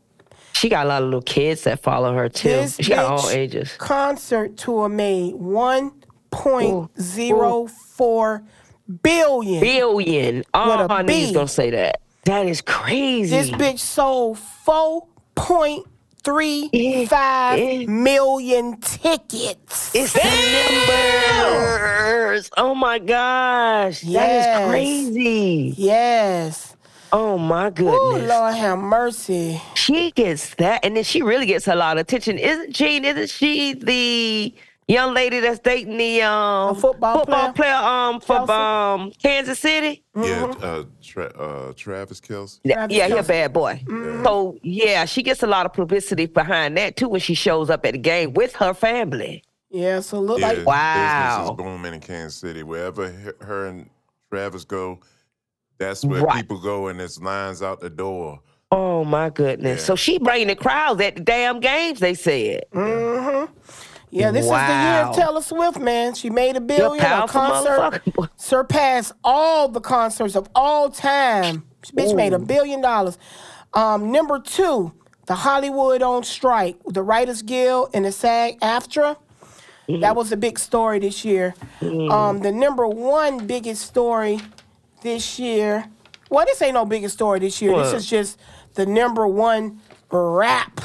She got a lot of little kids that follow her too. This she got all ages. Concert tour made 1.04 billion. Billion. Oh, I knew you gonna say that. That is crazy. This bitch sold 4.35 million tickets. It's the numbers. Oh my gosh. That Yes. is crazy. Yes. Oh my goodness. Oh. Lord have mercy. She gets that, and then she really gets a lot of attention. Isn't Jean? Isn't she the young lady that's dating the um football player, player? um for Chelsea? um Kansas City? Yeah, uh, tra- uh, Travis Kelce. Yeah, Travis yeah, he a bad boy. So yeah, she gets a lot of publicity behind that too when she shows up at the game with her family. Yeah, so look Yeah, like Business Wow. is booming in Kansas City. Wherever her- her and Travis go, that's where Right. people go, and it's lines out the door. Oh my goodness! Yeah. So she bringing the crowds at the damn games. They said. Mm-hmm. Yeah, this is the year of Taylor Swift, man. She made a billion. A concert motherfucker. surpassed all the concerts of all time. This bitch made a billion dollars. Um, number two, the Hollywood on strike, the Writers Guild and the SAG AFTRA. That was a big story this year. Um, the number one biggest story this year. Well, this ain't no biggest story this year. What? This is just the number one rap.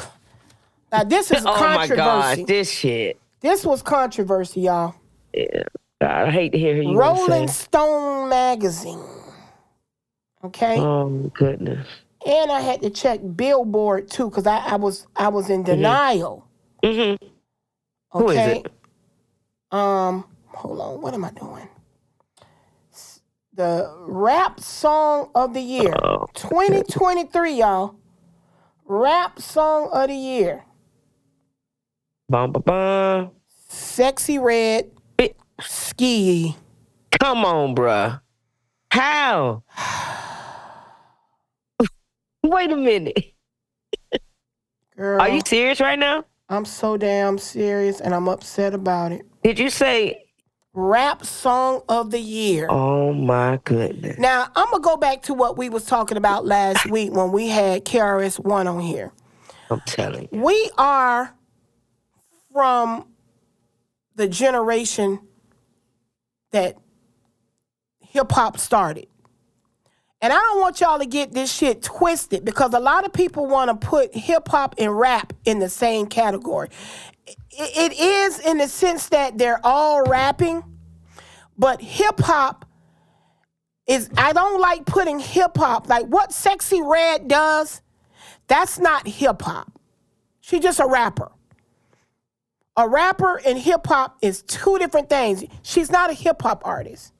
Now this is oh my controversy. god, this shit. This was controversy, y'all. Yeah. I hate to hear you Rolling. Stone magazine. Okay, Oh my goodness. and I had to check Billboard too because I, I was I was in denial. Mm-hmm. Who is Okay. it? Um, hold on. What am I doing? The rap song of the year, Oh, 2023, y'all. Rap song of the year. Bum, bum, bum. Sexyy Red, Bi- Ski. Come on, bruh. How? Wait a minute. Girl, Are you serious right now? I'm so damn serious and I'm upset about it. Did you say? Rap song of the year. Oh my goodness. Now, I'm going to go back to what we was talking about last week when we had KRS-One on here. I'm telling you. We are from the generation that hip hop started. And I don't want y'all to get this shit twisted because a lot of people want to put hip hop and rap in the same category. It is in the sense that they're all rapping, but hip hop is, I don't like putting hip hop, like what Sexyy Red does, that's not hip hop. She's just a rapper. A rapper and hip hop is two different things. She's not a hip hop artist.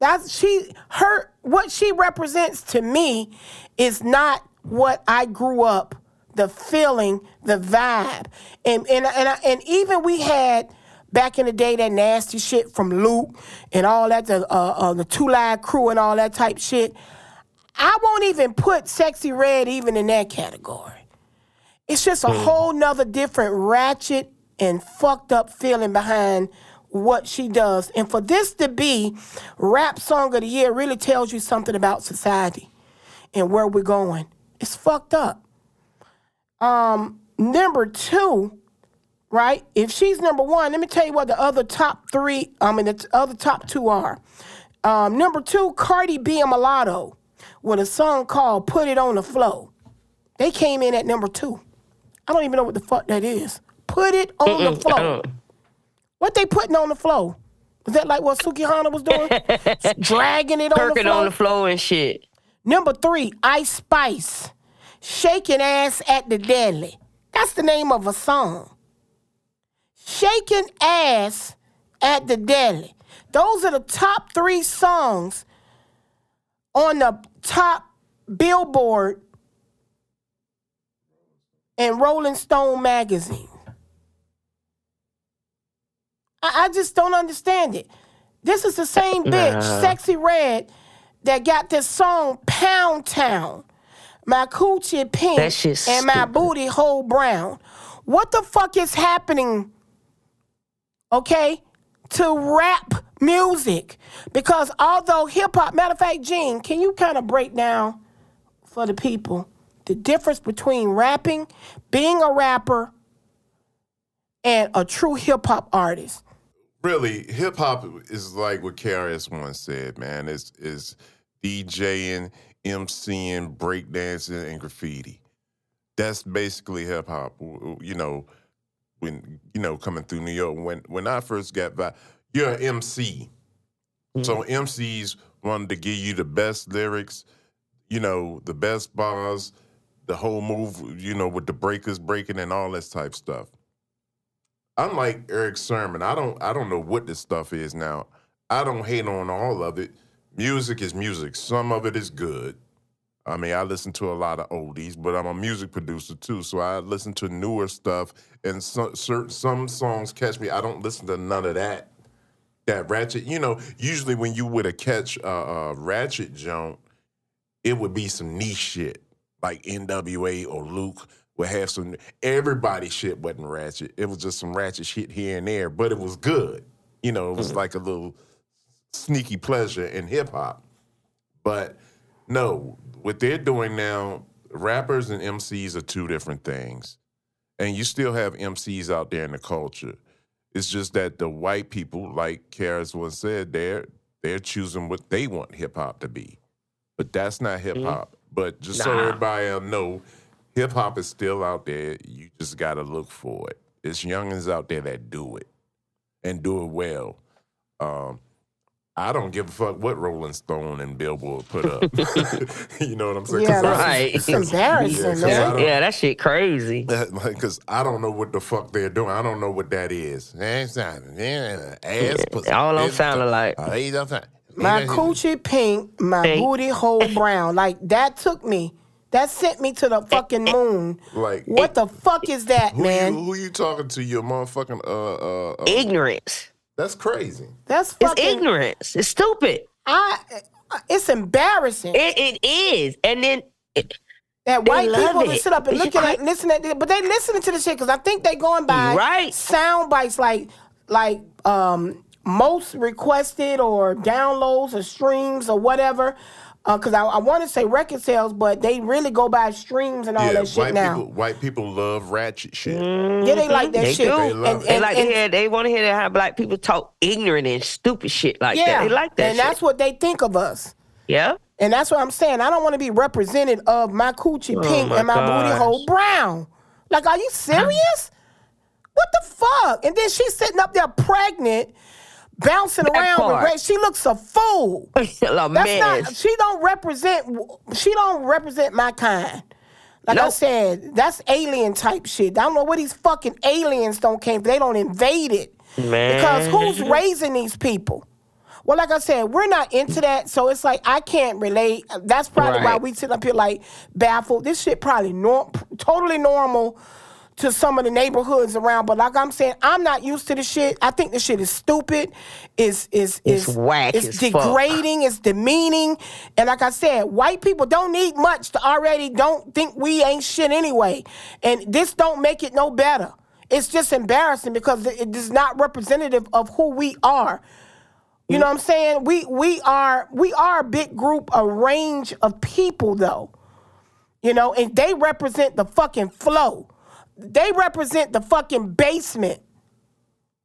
That's she her what she represents to me is not what I grew up the feeling, the vibe. And and and, I, and even we had back in the day that nasty shit from Luke and all that the uh, uh, the Two Live Crew and all that type shit. I won't even put Sexyy Red even in that category. It's just a whole nother different ratchet and fucked up feeling behind what she does. And for this to be rap song of the year really tells you something about society and where we're going. It's fucked up. Um, number two, right? If she's number one, let me tell you what the other top three, I mean, the other top two are. Um, number two, Cardi B and Mulatto with a song called Put It on the Flow. They came in at number two. I don't even know what the fuck that is. Put it on the Mm-mm, I flow. What they putting on the flow? Is that like what Sukihana was doing? Dragging it on the Kirking floor? on the floor and shit. Number three, Ice Spice. Shaking Ass at the Deadly. That's the name of a song. Shaking Ass at the Deadly. Those are the top three songs on the top Billboard and Rolling Stone magazine. I, I just don't understand it. This is the same bitch, Nah. Sexyy Red, that got this song Pound Town. My coochie pink That shit's and my booty hole brown. What the fuck is happening? Okay? to rap music because although hip hop, matter of fact, Gene, can you kind of break down for the people the difference between rapping, being a rapper, and a true hip hop artist? really, hip hop is like what KRS once said, man. It's is DJing, MCing, breakdancing, and graffiti. That's basically hip hop. You know, when you know coming through New York. When when I first got by, you're an MC. So mm-hmm. MCs wanted to give you the best lyrics, you know, the best bars, the whole move, you know, with the breakers breaking and all this type stuff. Unlike Erick Sermon, I don't I don't know what this stuff is now. I don't hate on all of it. Music is music. Some of it is good. I mean, I listen to a lot of oldies, but I'm a music producer too, so I listen to newer stuff. And some certain some songs catch me. I don't listen to none of that. That ratchet, you know. Usually, when you would have catch a uh, ratchet joint, it would be some niche shit like NWA or Luke would have some. Everybody shit wasn't ratchet. It was just some ratchet shit here and there, but it was good. You know, it was like a little sneaky pleasure in hip hop. But no, what they're doing now, rappers and MCs are two different things. And you still have MCs out there in the culture. It's just that the white people, like KRS-One said, they're they're choosing what they want hip hop to be. But that's not hip hop. But just so everybody know, hip hop is still out there. You just gotta look for it. It's youngins out there that do it and do it well. Um, I don't give a fuck what Rolling Stone and Billboard put up. you know what I'm saying? Yeah, that's Right. it's embarrassing, Yeah, 'cause I man. Yeah, that shit crazy. Because I don't know what the fuck they're doing. I don't know what that is. It's not- yeah, Ass pussy. All I'm It's- sounding like. Uh, he don't sound- My coochie pink, my Pink. booty hole brown. Like that took me. That sent me to the fucking moon. Like What the fuck is that, who man? You, who you talking to? Your motherfucking uh uh. uh Ignorance. That's crazy. That's It's fucking. ignorance. It's stupid. I. It's embarrassing It, it is. And then it, that they white people it. just sit up and look looking cra- at, listen at, but they listening to the shit because I think they going by Right. sound bites like like um most requested or downloads or streams or whatever. Uh, because I, I want to say record sales, but they really go by streams and all yeah, that shit white now. people. White people love ratchet shit. Yeah, they like that mm-hmm. they shit. do. They love and, it. They and- like and- to hear. They want to hear how black people talk ignorant and stupid shit like yeah, that. They like that. and shit. that's what they think of us. Yeah. And that's what I'm saying. I don't want to be represented of my coochie oh pink Oh my and my booty hole brown. Like, are you serious? what the fuck? And then she's sitting up there pregnant, bouncing That around with part. Ray. She looks a fool. a That's not. She don't represent. She don't represent my kind. Like I said, that's alien type shit. I don't know where these fucking aliens don't came. They don't invade it. Man. Because who's raising these people? Well, like I said, we're not into that, so it's like I can't relate. That's probably why we sit up here like baffled. This shit probably nor- totally normal to some of the neighborhoods around, but like I'm saying, I'm not used to the shit. I think the shit is stupid. Is is It's is whack It's fuck. degrading. It's demeaning. And like I said, white people don't need much to already don't think we ain't shit anyway. And this don't make it no better. It's just embarrassing because it it is not representative of who we are. You know what I'm saying? We we are we are a big group, a range of people though. You know, and they represent the fucking flow. They represent the fucking basement.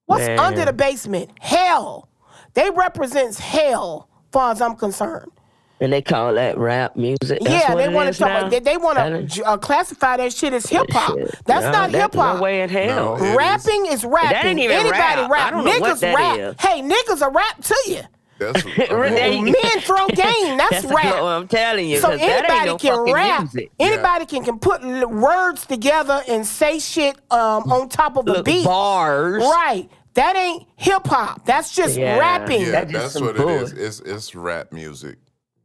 What's Man. under the basement? Hell. They represents hell, far as I'm concerned. And they call that rap music. That's yeah, what they want to talk. now? They, they want to uh, classify that shit as hip hop. Shit. That's No, not that- hip hop. No way in hell. No, Rapping is rapping. That ain't even Anybody rap. rap. I don't know niggas what that rap. is. Hey, niggas a rap to you. That's There you go. Men throw game. That's, That's rap. what I'm telling you. So 'cause that ain't anybody no can rap. music. Anybody can, can put words together and say shit um, on top of a beat. bars. Right. That ain't hip hop. That's just Yeah. rapping. Yeah, That's that's what bull. it is. It's it's rap music.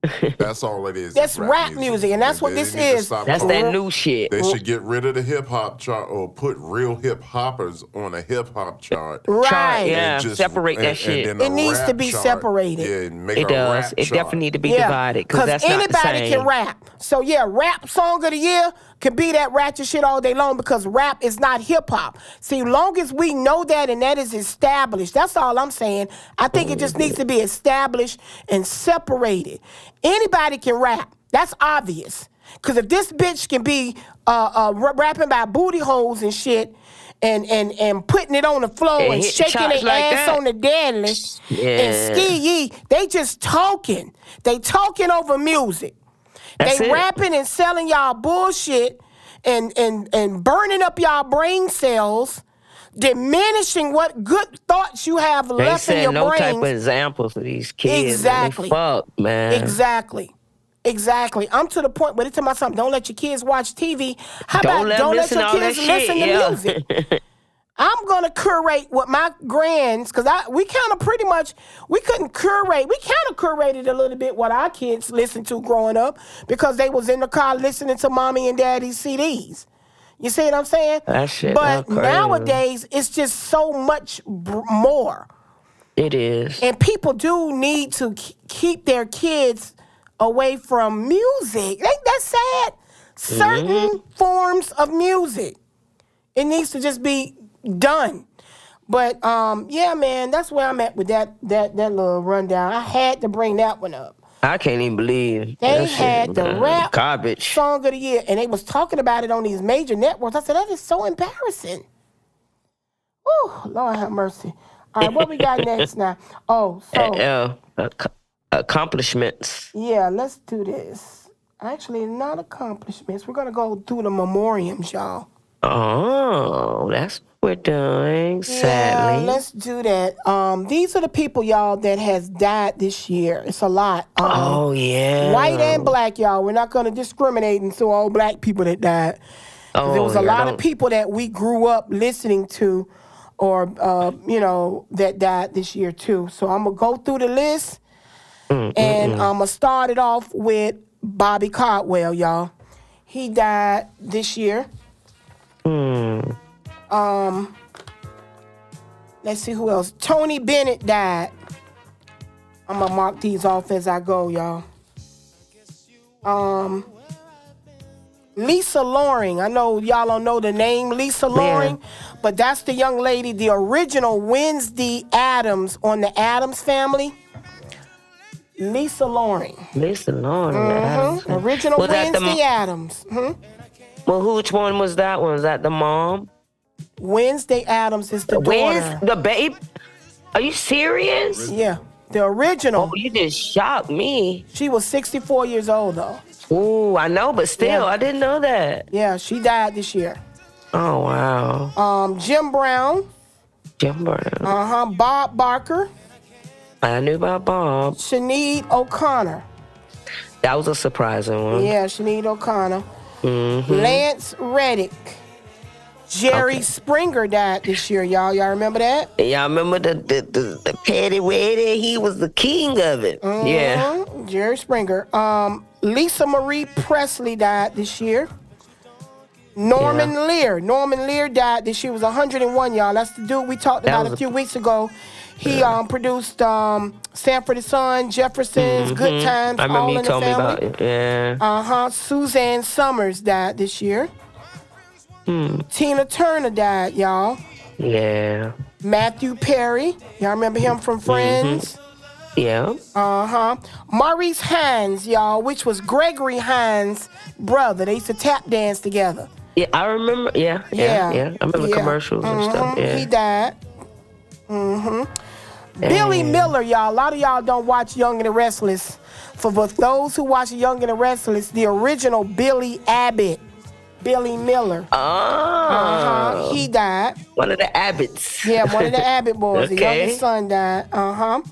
That's all it is. That's It's rap music, and that's what this is. That's calling- that new shit. They should get rid of the hip hop chart or put real hip hoppers on a hip hop chart. Right. And Yeah, separate that and- shit. And It needs to be chart. separated. Yeah, make It a does. rap It chart. definitely need to be divided because that's anybody not the same. can rap. So yeah, rap song of the year can be that ratchet shit all day long because rap is not hip hop. See, long as we know that and that is established, that's all I'm saying. I think it just needs to be established and separated. Anybody can rap. That's obvious. Cause if this bitch can be uh, uh, rapping about booty holes and shit, and and and putting it on the floor And and, shaking their like ass that. on the deadly Yeah. and ski yee, they just talking. They talking over music. That's they it. rapping and selling y'all bullshit and and and burning up y'all brain cells, diminishing what good thoughts you have They left in your no type of example for these kids. Exactly. Man. Fuck, man. Exactly. Exactly. I'm to the point where they tell myself, don't let your kids watch TV. How Don't about let don't let your kids listen shit, to yeah. music? I'm gonna curate what my grands, cause I we kind of pretty much we couldn't curate. We kind of curated a little bit what our kids listened to growing up because they was in the car listening to mommy and daddy's CDs. You see what I'm saying? That shit But nowadays it's just so much br- more. It is. And people do need to k- keep their kids away from music. Ain't that sad? Certain Mm-hmm. forms of music. It needs to just be done. But um, yeah, man, that's where I'm at with that that that little rundown. I had to bring that one up. I can't even believe They shit, had the man. rap garbage. song of the year, and they was talking about it on these major networks. I said that is so embarrassing. Oh, Lord have mercy. All right, what we got next now? Oh, so Uh, accomplishments. Yeah, let's do this. Actually, not accomplishments. We're gonna go through the memoriams, y'all. Oh, that's we're doing. Yeah, Sadly. let's do that. Um, these are the people, y'all, that has died this year. It's a lot. Um, oh yeah. White and black, y'all. We're not gonna discriminate so all black people that died. 'Cause there Oh, was a yeah, lot of people that we grew up listening to, or uh, you know, that died this year too. So I'm gonna go through the list, Mm, and I'm gonna start it off with Bobby Caldwell, y'all. He died this year. Hmm. Um, let's see who else. Tony Bennett died. I'm gonna mark these off as I go, y'all. Um, Lisa Loring. I know y'all don't know the name Lisa Loring, but that's the young lady, the original Wednesday Addams on the Addams Family. Lisa Loring. Lisa Lauren. Mhm. Original Was that the Wednesday Addams. Mhm. Well, which one was that one? Was that the mom? Wednesday Addams is the Where's daughter. the babe? Are you serious? Yeah, the original. Oh, you just shocked me. She was 64 years old though. Ooh, I know, but still, Yeah. I didn't know that. Yeah, she died this year. Oh wow, Um, Jim Brown. Jim Brown. Uh huh. Bob Barker. I knew about Bob. Sinead O'Connor. That was a surprising one. Yeah, Sinead O'Connor. Mm-hmm. Lance Reddick. Jerry Springer died this year, y'all. Y'all remember that? Y'all remember the the, the, the petty wedding? He was the king of it. Yeah. Mhm, Jerry Springer. Um, Lisa Marie Presley died this year. Norman Lear. Norman Lear died this year. He was 101, y'all. That's the dude we talked That about a a- few weeks ago. He um, produced um, Sanford and Son, Jefferson's, Good Mhm. Times, I remember All you in the told me Family. about it. Yeah. Uh huh. Suzanne Somers died this year. Hmm. Tina Turner died, y'all. Yeah. Matthew Perry. Y'all remember him from Friends? Yeah. Uh huh. Maurice Hines, y'all, which was Gregory Hines' brother. They used to tap dance together. Yeah, I remember. Yeah, yeah, yeah. I remember yeah. commercials and stuff. Mhm. Yeah. He died. Mm-hmm. Billy Miller, y'all. A lot of y'all don't watch Young and the Restless. For those who watch Young and the Restless, the original Billy Abbott, Billy Miller. Oh. Uh-huh. He died. One of the Abbotts. Yeah, one of the Abbott boys. okay. The youngest son died. Uh huh.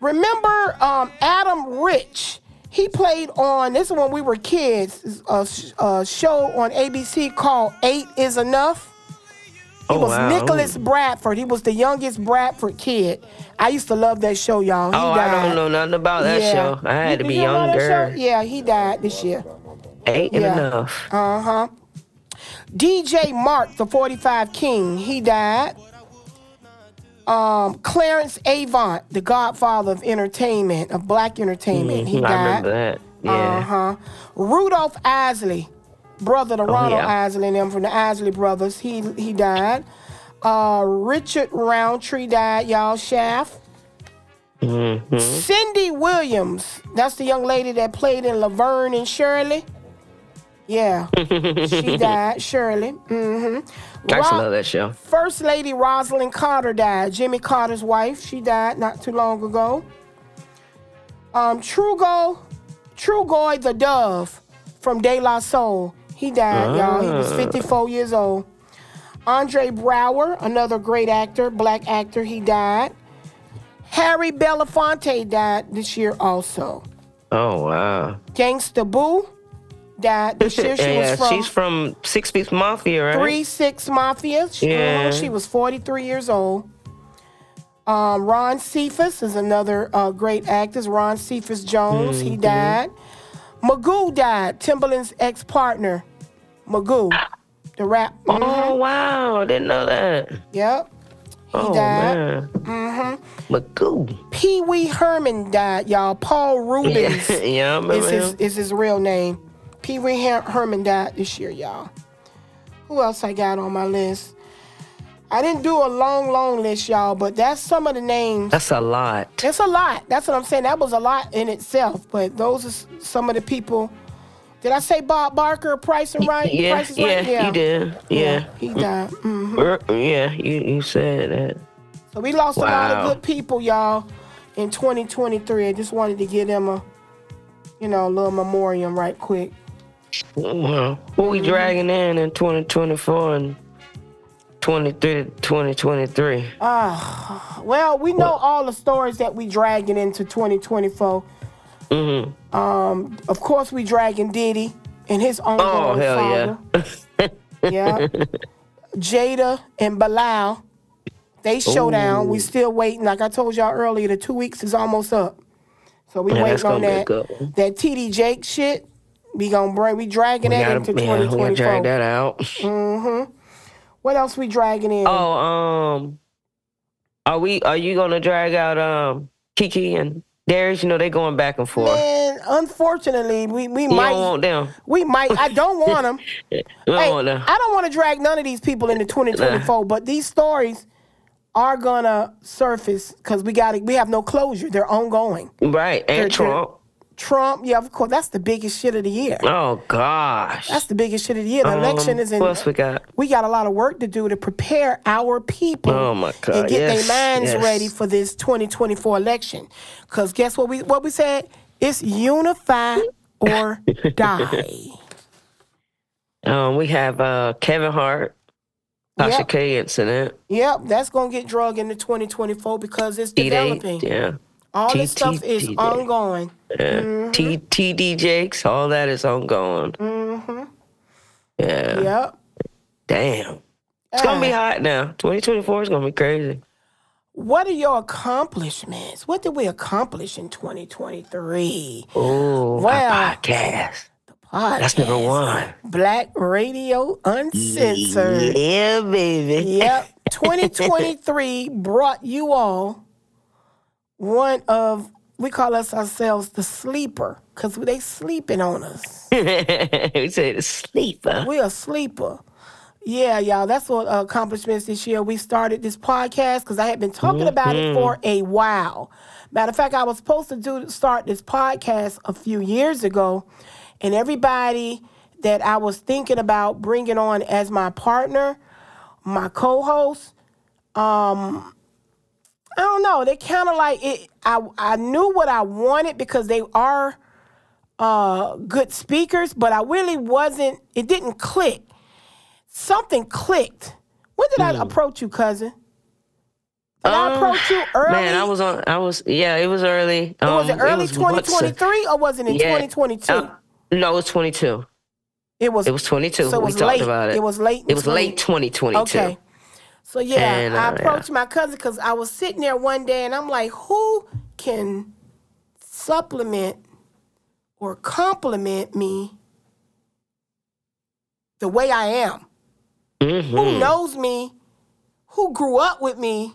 Remember um, Adam Rich? He played on this is when we were kids. A, a show on ABC called Eight Is Enough. He Oh, was wow. Nicholas Bradford. He was the youngest Bradford kid. I used to love that show, y'all. He Oh, died. I don't know nothing about that Yeah. show. I had You- to be about younger. Yeah, he died this year. Ain't Yeah. enough. Uh huh. DJ Mark, the 45 King, he died. Um, Clarence Avant, the godfather of entertainment, of black entertainment, he Mhm, died. I remember that. Uh huh. Rudolph Isley brother to Oh, Ronald yeah. Isley and them from the Isley brothers. He he died. Uh, Richard Roundtree died. Y'all Shaft. Mm-hmm. Cindy Williams. That's the young lady that played in Laverne and Shirley. Yeah, she died. Shirley. Mm-hmm. I used to love that show. First Lady Rosalynn Carter died. Jimmy Carter's wife. She died not too long ago. Um, Trugo, Trugoy the Dove from De La Soul. He died, y'all. He was Ah. 54 years old. Andre Braugher, another great actor, black actor, he died. Harry Belafonte died this year also. Oh wow. Gangsta Boo died this year. She yeah, was from she's from Six Feet Mafia, right? Three Six Mafia. She, Yeah. she was 43 years old. Um, Ron Cephas is another uh, great actor. Ron Cephas Jones, he Mhm. died. Magoo died. Timbaland's ex partner, Magoo, the rap. Oh mhm. wow, I didn't know that. Yep. He oh died. man, Mm-hmm. Magoo. Pee Wee Herman died, y'all. Paul Reubens Yeah, yeah, is, his, is his real name. Pee Wee Her- Herman died this year, y'all. Who else I got on my list? I didn't do a long, long list, y'all, but that's some of the names. That's a lot. That's a lot. That's what I'm saying. That was a lot in itself, but those are some of the people. Did I say Bob Barker, Price and Right? Yeah, Price yeah, Right? you did. Yeah. He died. hmm Er, Yeah, you, you said that. So we lost a lot of good people, y'all, in 2023. I just wanted to give them a, you know, a little memoriam right quick. Well, who we dragging in in 2024 and 23 2023? Ah, well, we know all the stories that we dragging into 2024. Mm-hmm. Um, of course, we dragging Diddy and his own. Oh, hell yeah. yeah. Jada and Bilaal, they showdown. We still waiting. Like I told y'all earlier, the two weeks is almost up. So we Yeah, waiting on gonna be a that. That TD Jake shit. We gonna bring. We dragging We that gotta, into yeah, we 2024. drag that out. Mm-hmm. What else we dragging in? Oh, um, are we? Are you gonna drag out um Keke and Darius? You know they going back and forth. Man, unfortunately, we we you might want them. we might. I don't want them. Hey, want them. I don't want to drag none of these people into 2024, but these stories are gonna surface because we got we have no closure. They're ongoing. Right, They're- and Trump. Trump, yeah, of course, that's the biggest shit of the year. Oh gosh. That's the biggest shit of the year. The election Um, is in. What else we got? We got a lot of work to do to prepare our people Oh my God. and get yes, their minds yes. ready for this 2024 election. Cause guess what we what we said? It's unify or die. Um, we have uh Kevin Hart, Tasha Yep. K incident. Yep, that's gonna get drug into 2024 because it's developing. yeah. All T- this stuff T- is ongoing. Yeah. T TD Jakes, all that is ongoing. Mm-hmm. Yeah. Yep. Damn. It's gonna be Ah. hot now. 2024 is gonna be crazy. What are your accomplishments? What did we accomplish in 2023? Oh, Well, podcast. The podcast. That's number one. Black Radio Uncensored. Yeah, baby. Yep. 2023 brought you all one of, we call us ourselves the sleeper because they sleeping on us. we say the sleeper. We a sleeper. Yeah, y'all. That's what uh, accomplishments this year. We started this podcast because I had been talking about it for a while. Matter of fact, I was supposed to do start this podcast a few years ago, and everybody that I was thinking about bringing on as my partner, my co-host, um, I don't know. They kind of like it. I I knew what I wanted because they are uh, good speakers, but I really wasn't. It didn't click. Something clicked. When did I approach you, cousin? Did I Um, approach you early? Man, I was on. I was. Yeah, it was early. Um, was it early was once 2023 or was it in 2022? Uh, no, it was 22. it was. It was 22. So it we was talked late. about it. It was late It was 20 late 2022. Okay. So yeah, And, I uh, approached my cousin because I was sitting there one day and I'm like, who can supplement or compliment me the way I am? Who knows me? Who grew up with me?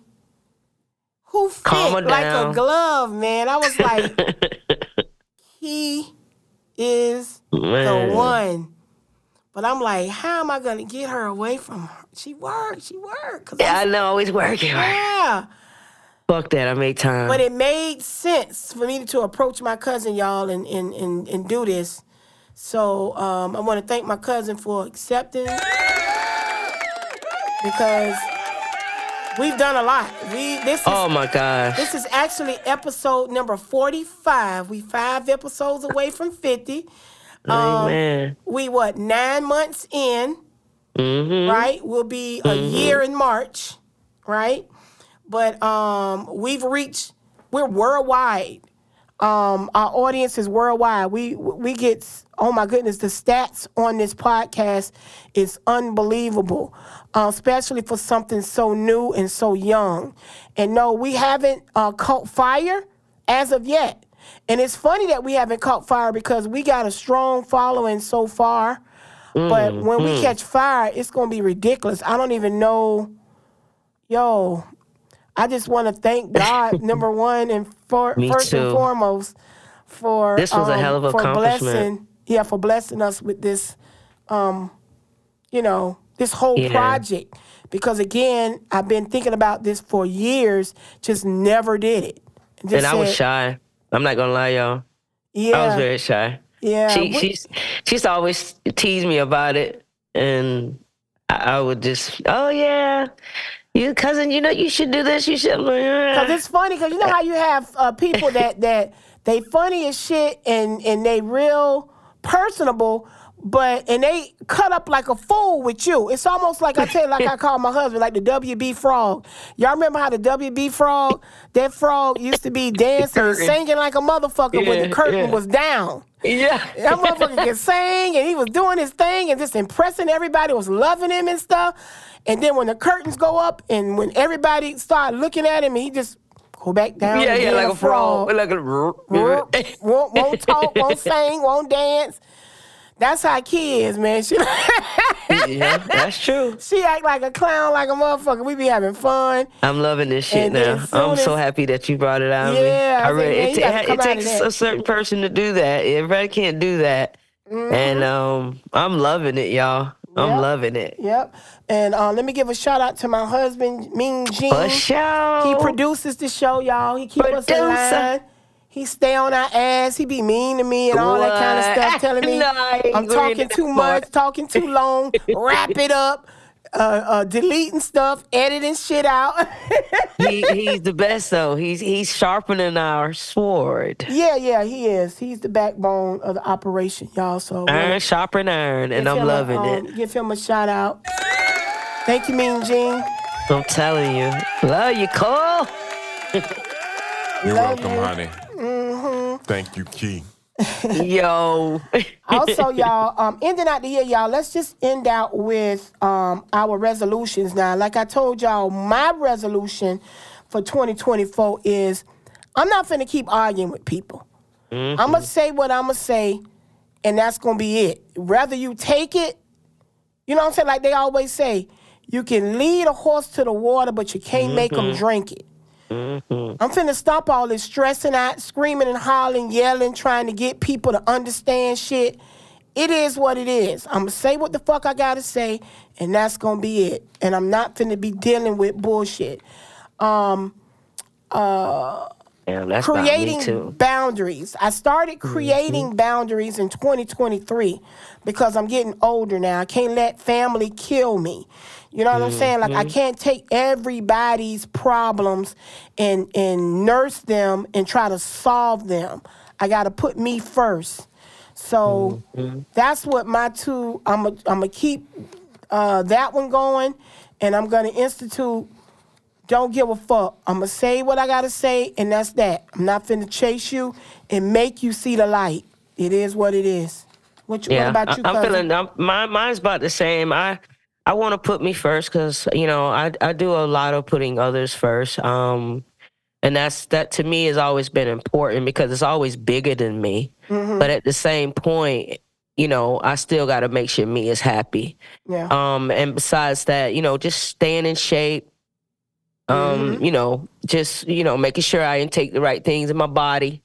Who fit Calm her like a down. glove, man? I was like, he is Man. the one. But I'm like, how am I gonna get her away from her? She worked, she worked. 'cause Yeah, I know, always working. Yeah. Fuck that, I made time. But it made sense for me to approach my cousin, y'all, and and and, and do this. So um, I want to thank my cousin for accepting because we've done a lot. We this is oh my gosh. this is actually episode number forty five. We five episodes away from fifty. Um, Amen. We what nine months in, Mm-hmm. right? We'll be a year in March, right? But um, we've reached. We're worldwide. Um, our audience is worldwide. We we get oh my goodness, the stats on this podcast is unbelievable, uh, especially for something so new and so young. And no, we haven't uh, caught fire as of yet. And it's funny that we haven't caught fire because we got a strong following so far. But when we Mhm. catch fire, it's gonna be ridiculous. I don't even know. Yo, I just want to thank God, number one, and for first and foremost, for This was a um, hell of a for accomplishment. blessing, yeah, for blessing us with this, um, you know, this whole Yeah. project. Because again, I've been thinking about this for years, just never did it. Just and I was shy. I'm not gonna lie, y'all. Yeah. I was very shy. Yeah, She she's she used to always tease me about it, and I, I would just, oh yeah, you cousin, you know you should do this. You should. I'm like, "Ah." Cause it's funny, cause you know how you have uh, people that that they funny as shit and and they real personable, but and they cut up like a fool with you. It's almost like I tell like I call my husband, like the WB frog. Y'all remember how the WB frog, that frog used to be dancing and singing like a motherfucker when the curtain yeah. was down. Yeah. That motherfucker could sing and he was doing his thing and just impressing everybody, was loving him and stuff. And then when the curtains go up and when everybody started looking at him, he just go back down. yeah, yeah, like a frog, like a. won't, won't talk, won't sing, won't dance. That's how kids, man. She, yeah, that's true. she act like a clown, like a motherfucker. We be having fun. I'm loving this shit And now. I'm so happy that you brought it out. of me. Yeah, I I really, it, it, it takes a certain person to do that. Everybody can't do that, and um, I'm loving it, y'all. I'm Yep. loving it. Yep. And uh, let me give a shout out to my husband, Ming Jean. For sure. He produces the show, y'all. He keeps us in line. He stay on our ass. He be mean to me and all that kind of stuff, telling me No, I ain't I'm talking too far. much, talking too long, wrap it up, uh, uh, deleting stuff, editing shit out. he, he's the best though. He's he's sharpening our sword. yeah, yeah, he is. He's the backbone of the operation, y'all. So Iron sharpen iron, and I'm him a, loving um, it. Give him a shout out. Thank you, Mean Jean. I'm telling you, love you, Cole. You're Love welcome, you. honey. Mm-hmm. Thank you, Key. Yo. also, y'all, um, ending out the year, y'all, let's just end out with um, our resolutions now. Like I told y'all, my resolution for 2024 is I'm not finna keep arguing with people. I'm gonna say what I'm gonna say, and that's gonna be it. Whether you take it, you know what I'm saying? Like they always say, you can lead a horse to the water, but you can't make 'em make them drink it. I'm finna stop all this stressing out, screaming and hollering, yelling, trying to get people to understand shit. It is what it is. I'm gonna say what the fuck I gotta say, and that's gonna be it. And I'm not finna be dealing with bullshit. Um, uh, Damn, that's about me creating boundaries. I started creating boundaries in 2023 because I'm getting older now. I can't let family kill me. You know what I'm saying? Like I Mhm. can't take everybody's problems and and nurse them and try to solve them. I got to put me first. So that's what my two. I'm a, I'm gonna keep uh, that one going, and I'm gonna institute don't give a fuck. I'm gonna say what I gotta say, and that's that. I'm not finna chase you and make you see the light. It is what it is. What, you, what about you, I, am cousin? feeling. I'm, my mine's about the same. I I want to put me first because you know I I do a lot of putting others first. Um, and that's that to me has always been important because it's always bigger than me. Mhm. But at the same point, you know, I still got to make sure me is happy. Yeah. Um, and besides that, you know, just staying in shape. Um, Mhm. you know, just you know, making sure I intake the right things in my body,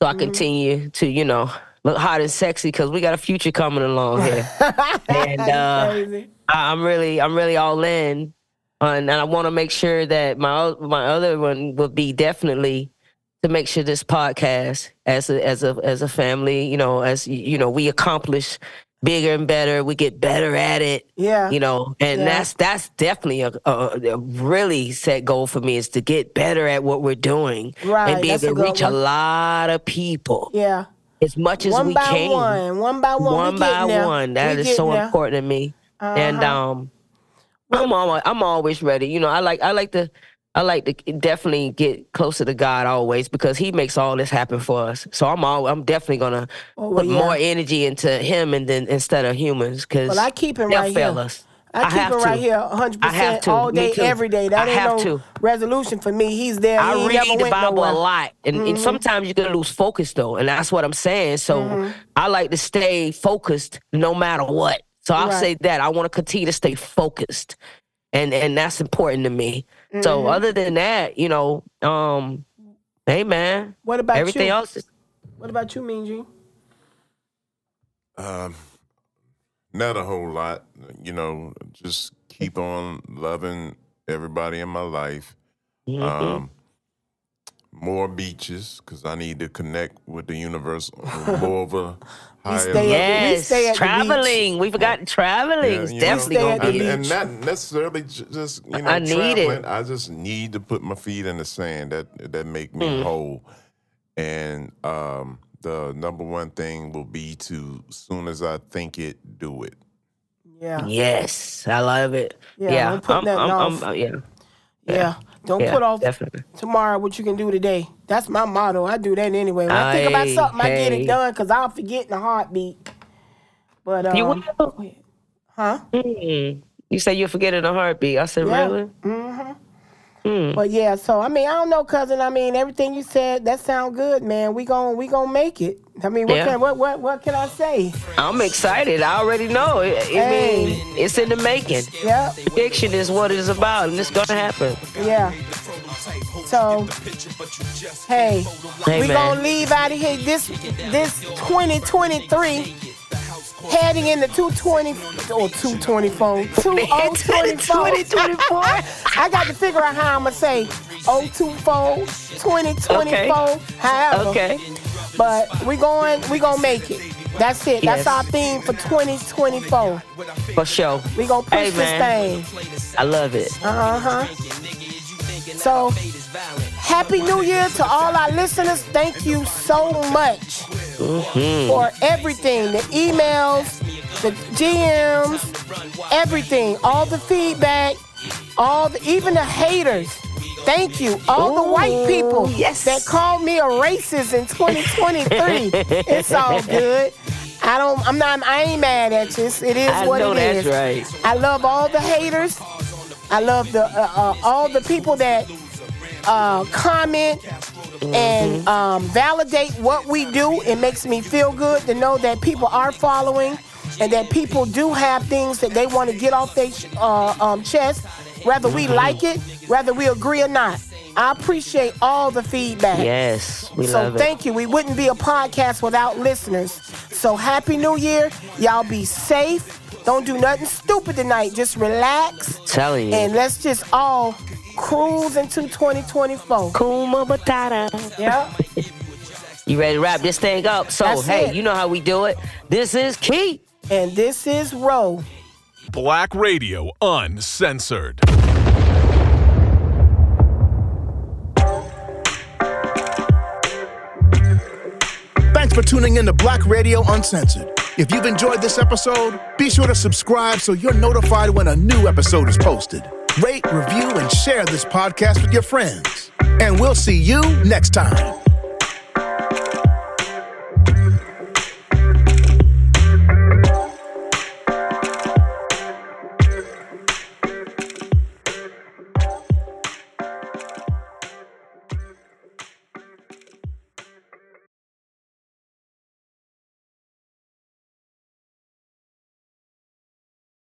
so I Mhm. continue to you know look hot and sexy because we got a future coming along here. and uh, I'm really, I'm really all in, on, and I want to make sure that my my other one would be definitely to make sure this podcast as a as a as a family, you know, as you know, we accomplish bigger and better. We get better at it. Yeah. You know, and Yeah. that's that's definitely a, a, a really set goal for me is to get better at what we're doing Right, and be able to reach one. a lot of people Yeah. as much as one we by can. one, one by one, One by there. one. That We is so there. important to me. And Uh-huh. um, I'm always I'm always ready. You know, I like I like to I like to definitely get closer to God always because He makes all this happen for us. So I'm all I'm definitely gonna Oh, put yeah. more energy into Him and then instead of humans because Well, I keep it right fail here. us. I keep have it right to. here, 100 I have percent all day, every day. That I ain't no to. resolution for me. He's there. I he read the Bible nowhere. a lot, and, and Mhm. sometimes you're gonna lose focus though, and that's what I'm saying. So Mhm. I like to stay focused no matter what. So I'll Right. say that I want to continue to stay focused, and and that's important to me. So Mhm. other than that, you know, um, hey man, What about everything you? else? Is, What about you, Mean Gene? Um, not a whole lot. You know, just keep on loving everybody in my life. Mhm. Um, more beaches because I need to connect with the universe on more of a higher stay level. at- we yes, stay at the traveling. We forgot traveling. Yeah, is definitely know, stay at gonna the be. and, and not necessarily just you know I need it. I just need to put my feet in the sand that that make me Mm. whole. And um, the number one thing will be to soon as I think it, do it. Yeah. Yes, I love it. Yeah, Yeah, don't put I'm, nothing I'm, off. I'm, yeah. Yeah. Don't Yeah, put off definitely. tomorrow what you can do today. That's my motto. I do that anyway. When I think about something, I get it done because I'll forget in a heartbeat. But um, You will? huh? Mm. You say you'll forget in a heartbeat. I said, Yeah. really? Mm-hmm. Mm. But yeah, so I mean, I don't know, cousin. I mean, everything you said that sound good, man. We gon' we gonna make it. I mean, what Yeah. can what what what can I say? I'm excited. I already know. I, I Hey. mean, it's in the making. Yeah, Prediction is what it's about, and it's gonna happen. yeah. So, hey, Hey, we man. gonna leave out of here this this 2023. Heading into 220 or 224, 2024. 2024. I got to figure out how I'm gonna say 024, 2024, however. Okay. But we're going, we gonna make it. That's it. Yes. That's our theme for 2024. For sure. We gonna push this thing. I love it. Uh huh. So, happy New Year to all our listeners. Thank you so much Mhm. for everything the emails, the GMs, everything, all the feedback, all the, even the haters. Thank you. All the white people yes. that called me a racist in 2023. it's all good. I don't. I'm not. I ain't mad at you. It's- It is I what know it that's is. right. I love all the haters. I love the uh, uh, all the people that uh, comment and um, validate what we do. It makes me feel good to know that people are following and that people do have things that they want to get off their uh, um, chest, whether we like it, whether we agree or not. I appreciate all the feedback. Yes, we so love it. thank you. We wouldn't be a podcast without listeners. So happy New Year. Y'all be safe. Don't do nothing stupid tonight. Just relax. Telling you. And let's just all cruise into 2024. Kuma Matata. Yeah. You ready to wrap this thing up? So, That's hey, it. you know how we do it. This is Key. And this is Ro. Black Radio Uncensored. Thanks for tuning in to Black Radio Uncensored. If you've enjoyed this episode, be sure to subscribe so you're notified when a new episode is posted. Rate, review, and share this podcast with your friends. And we'll see you next time.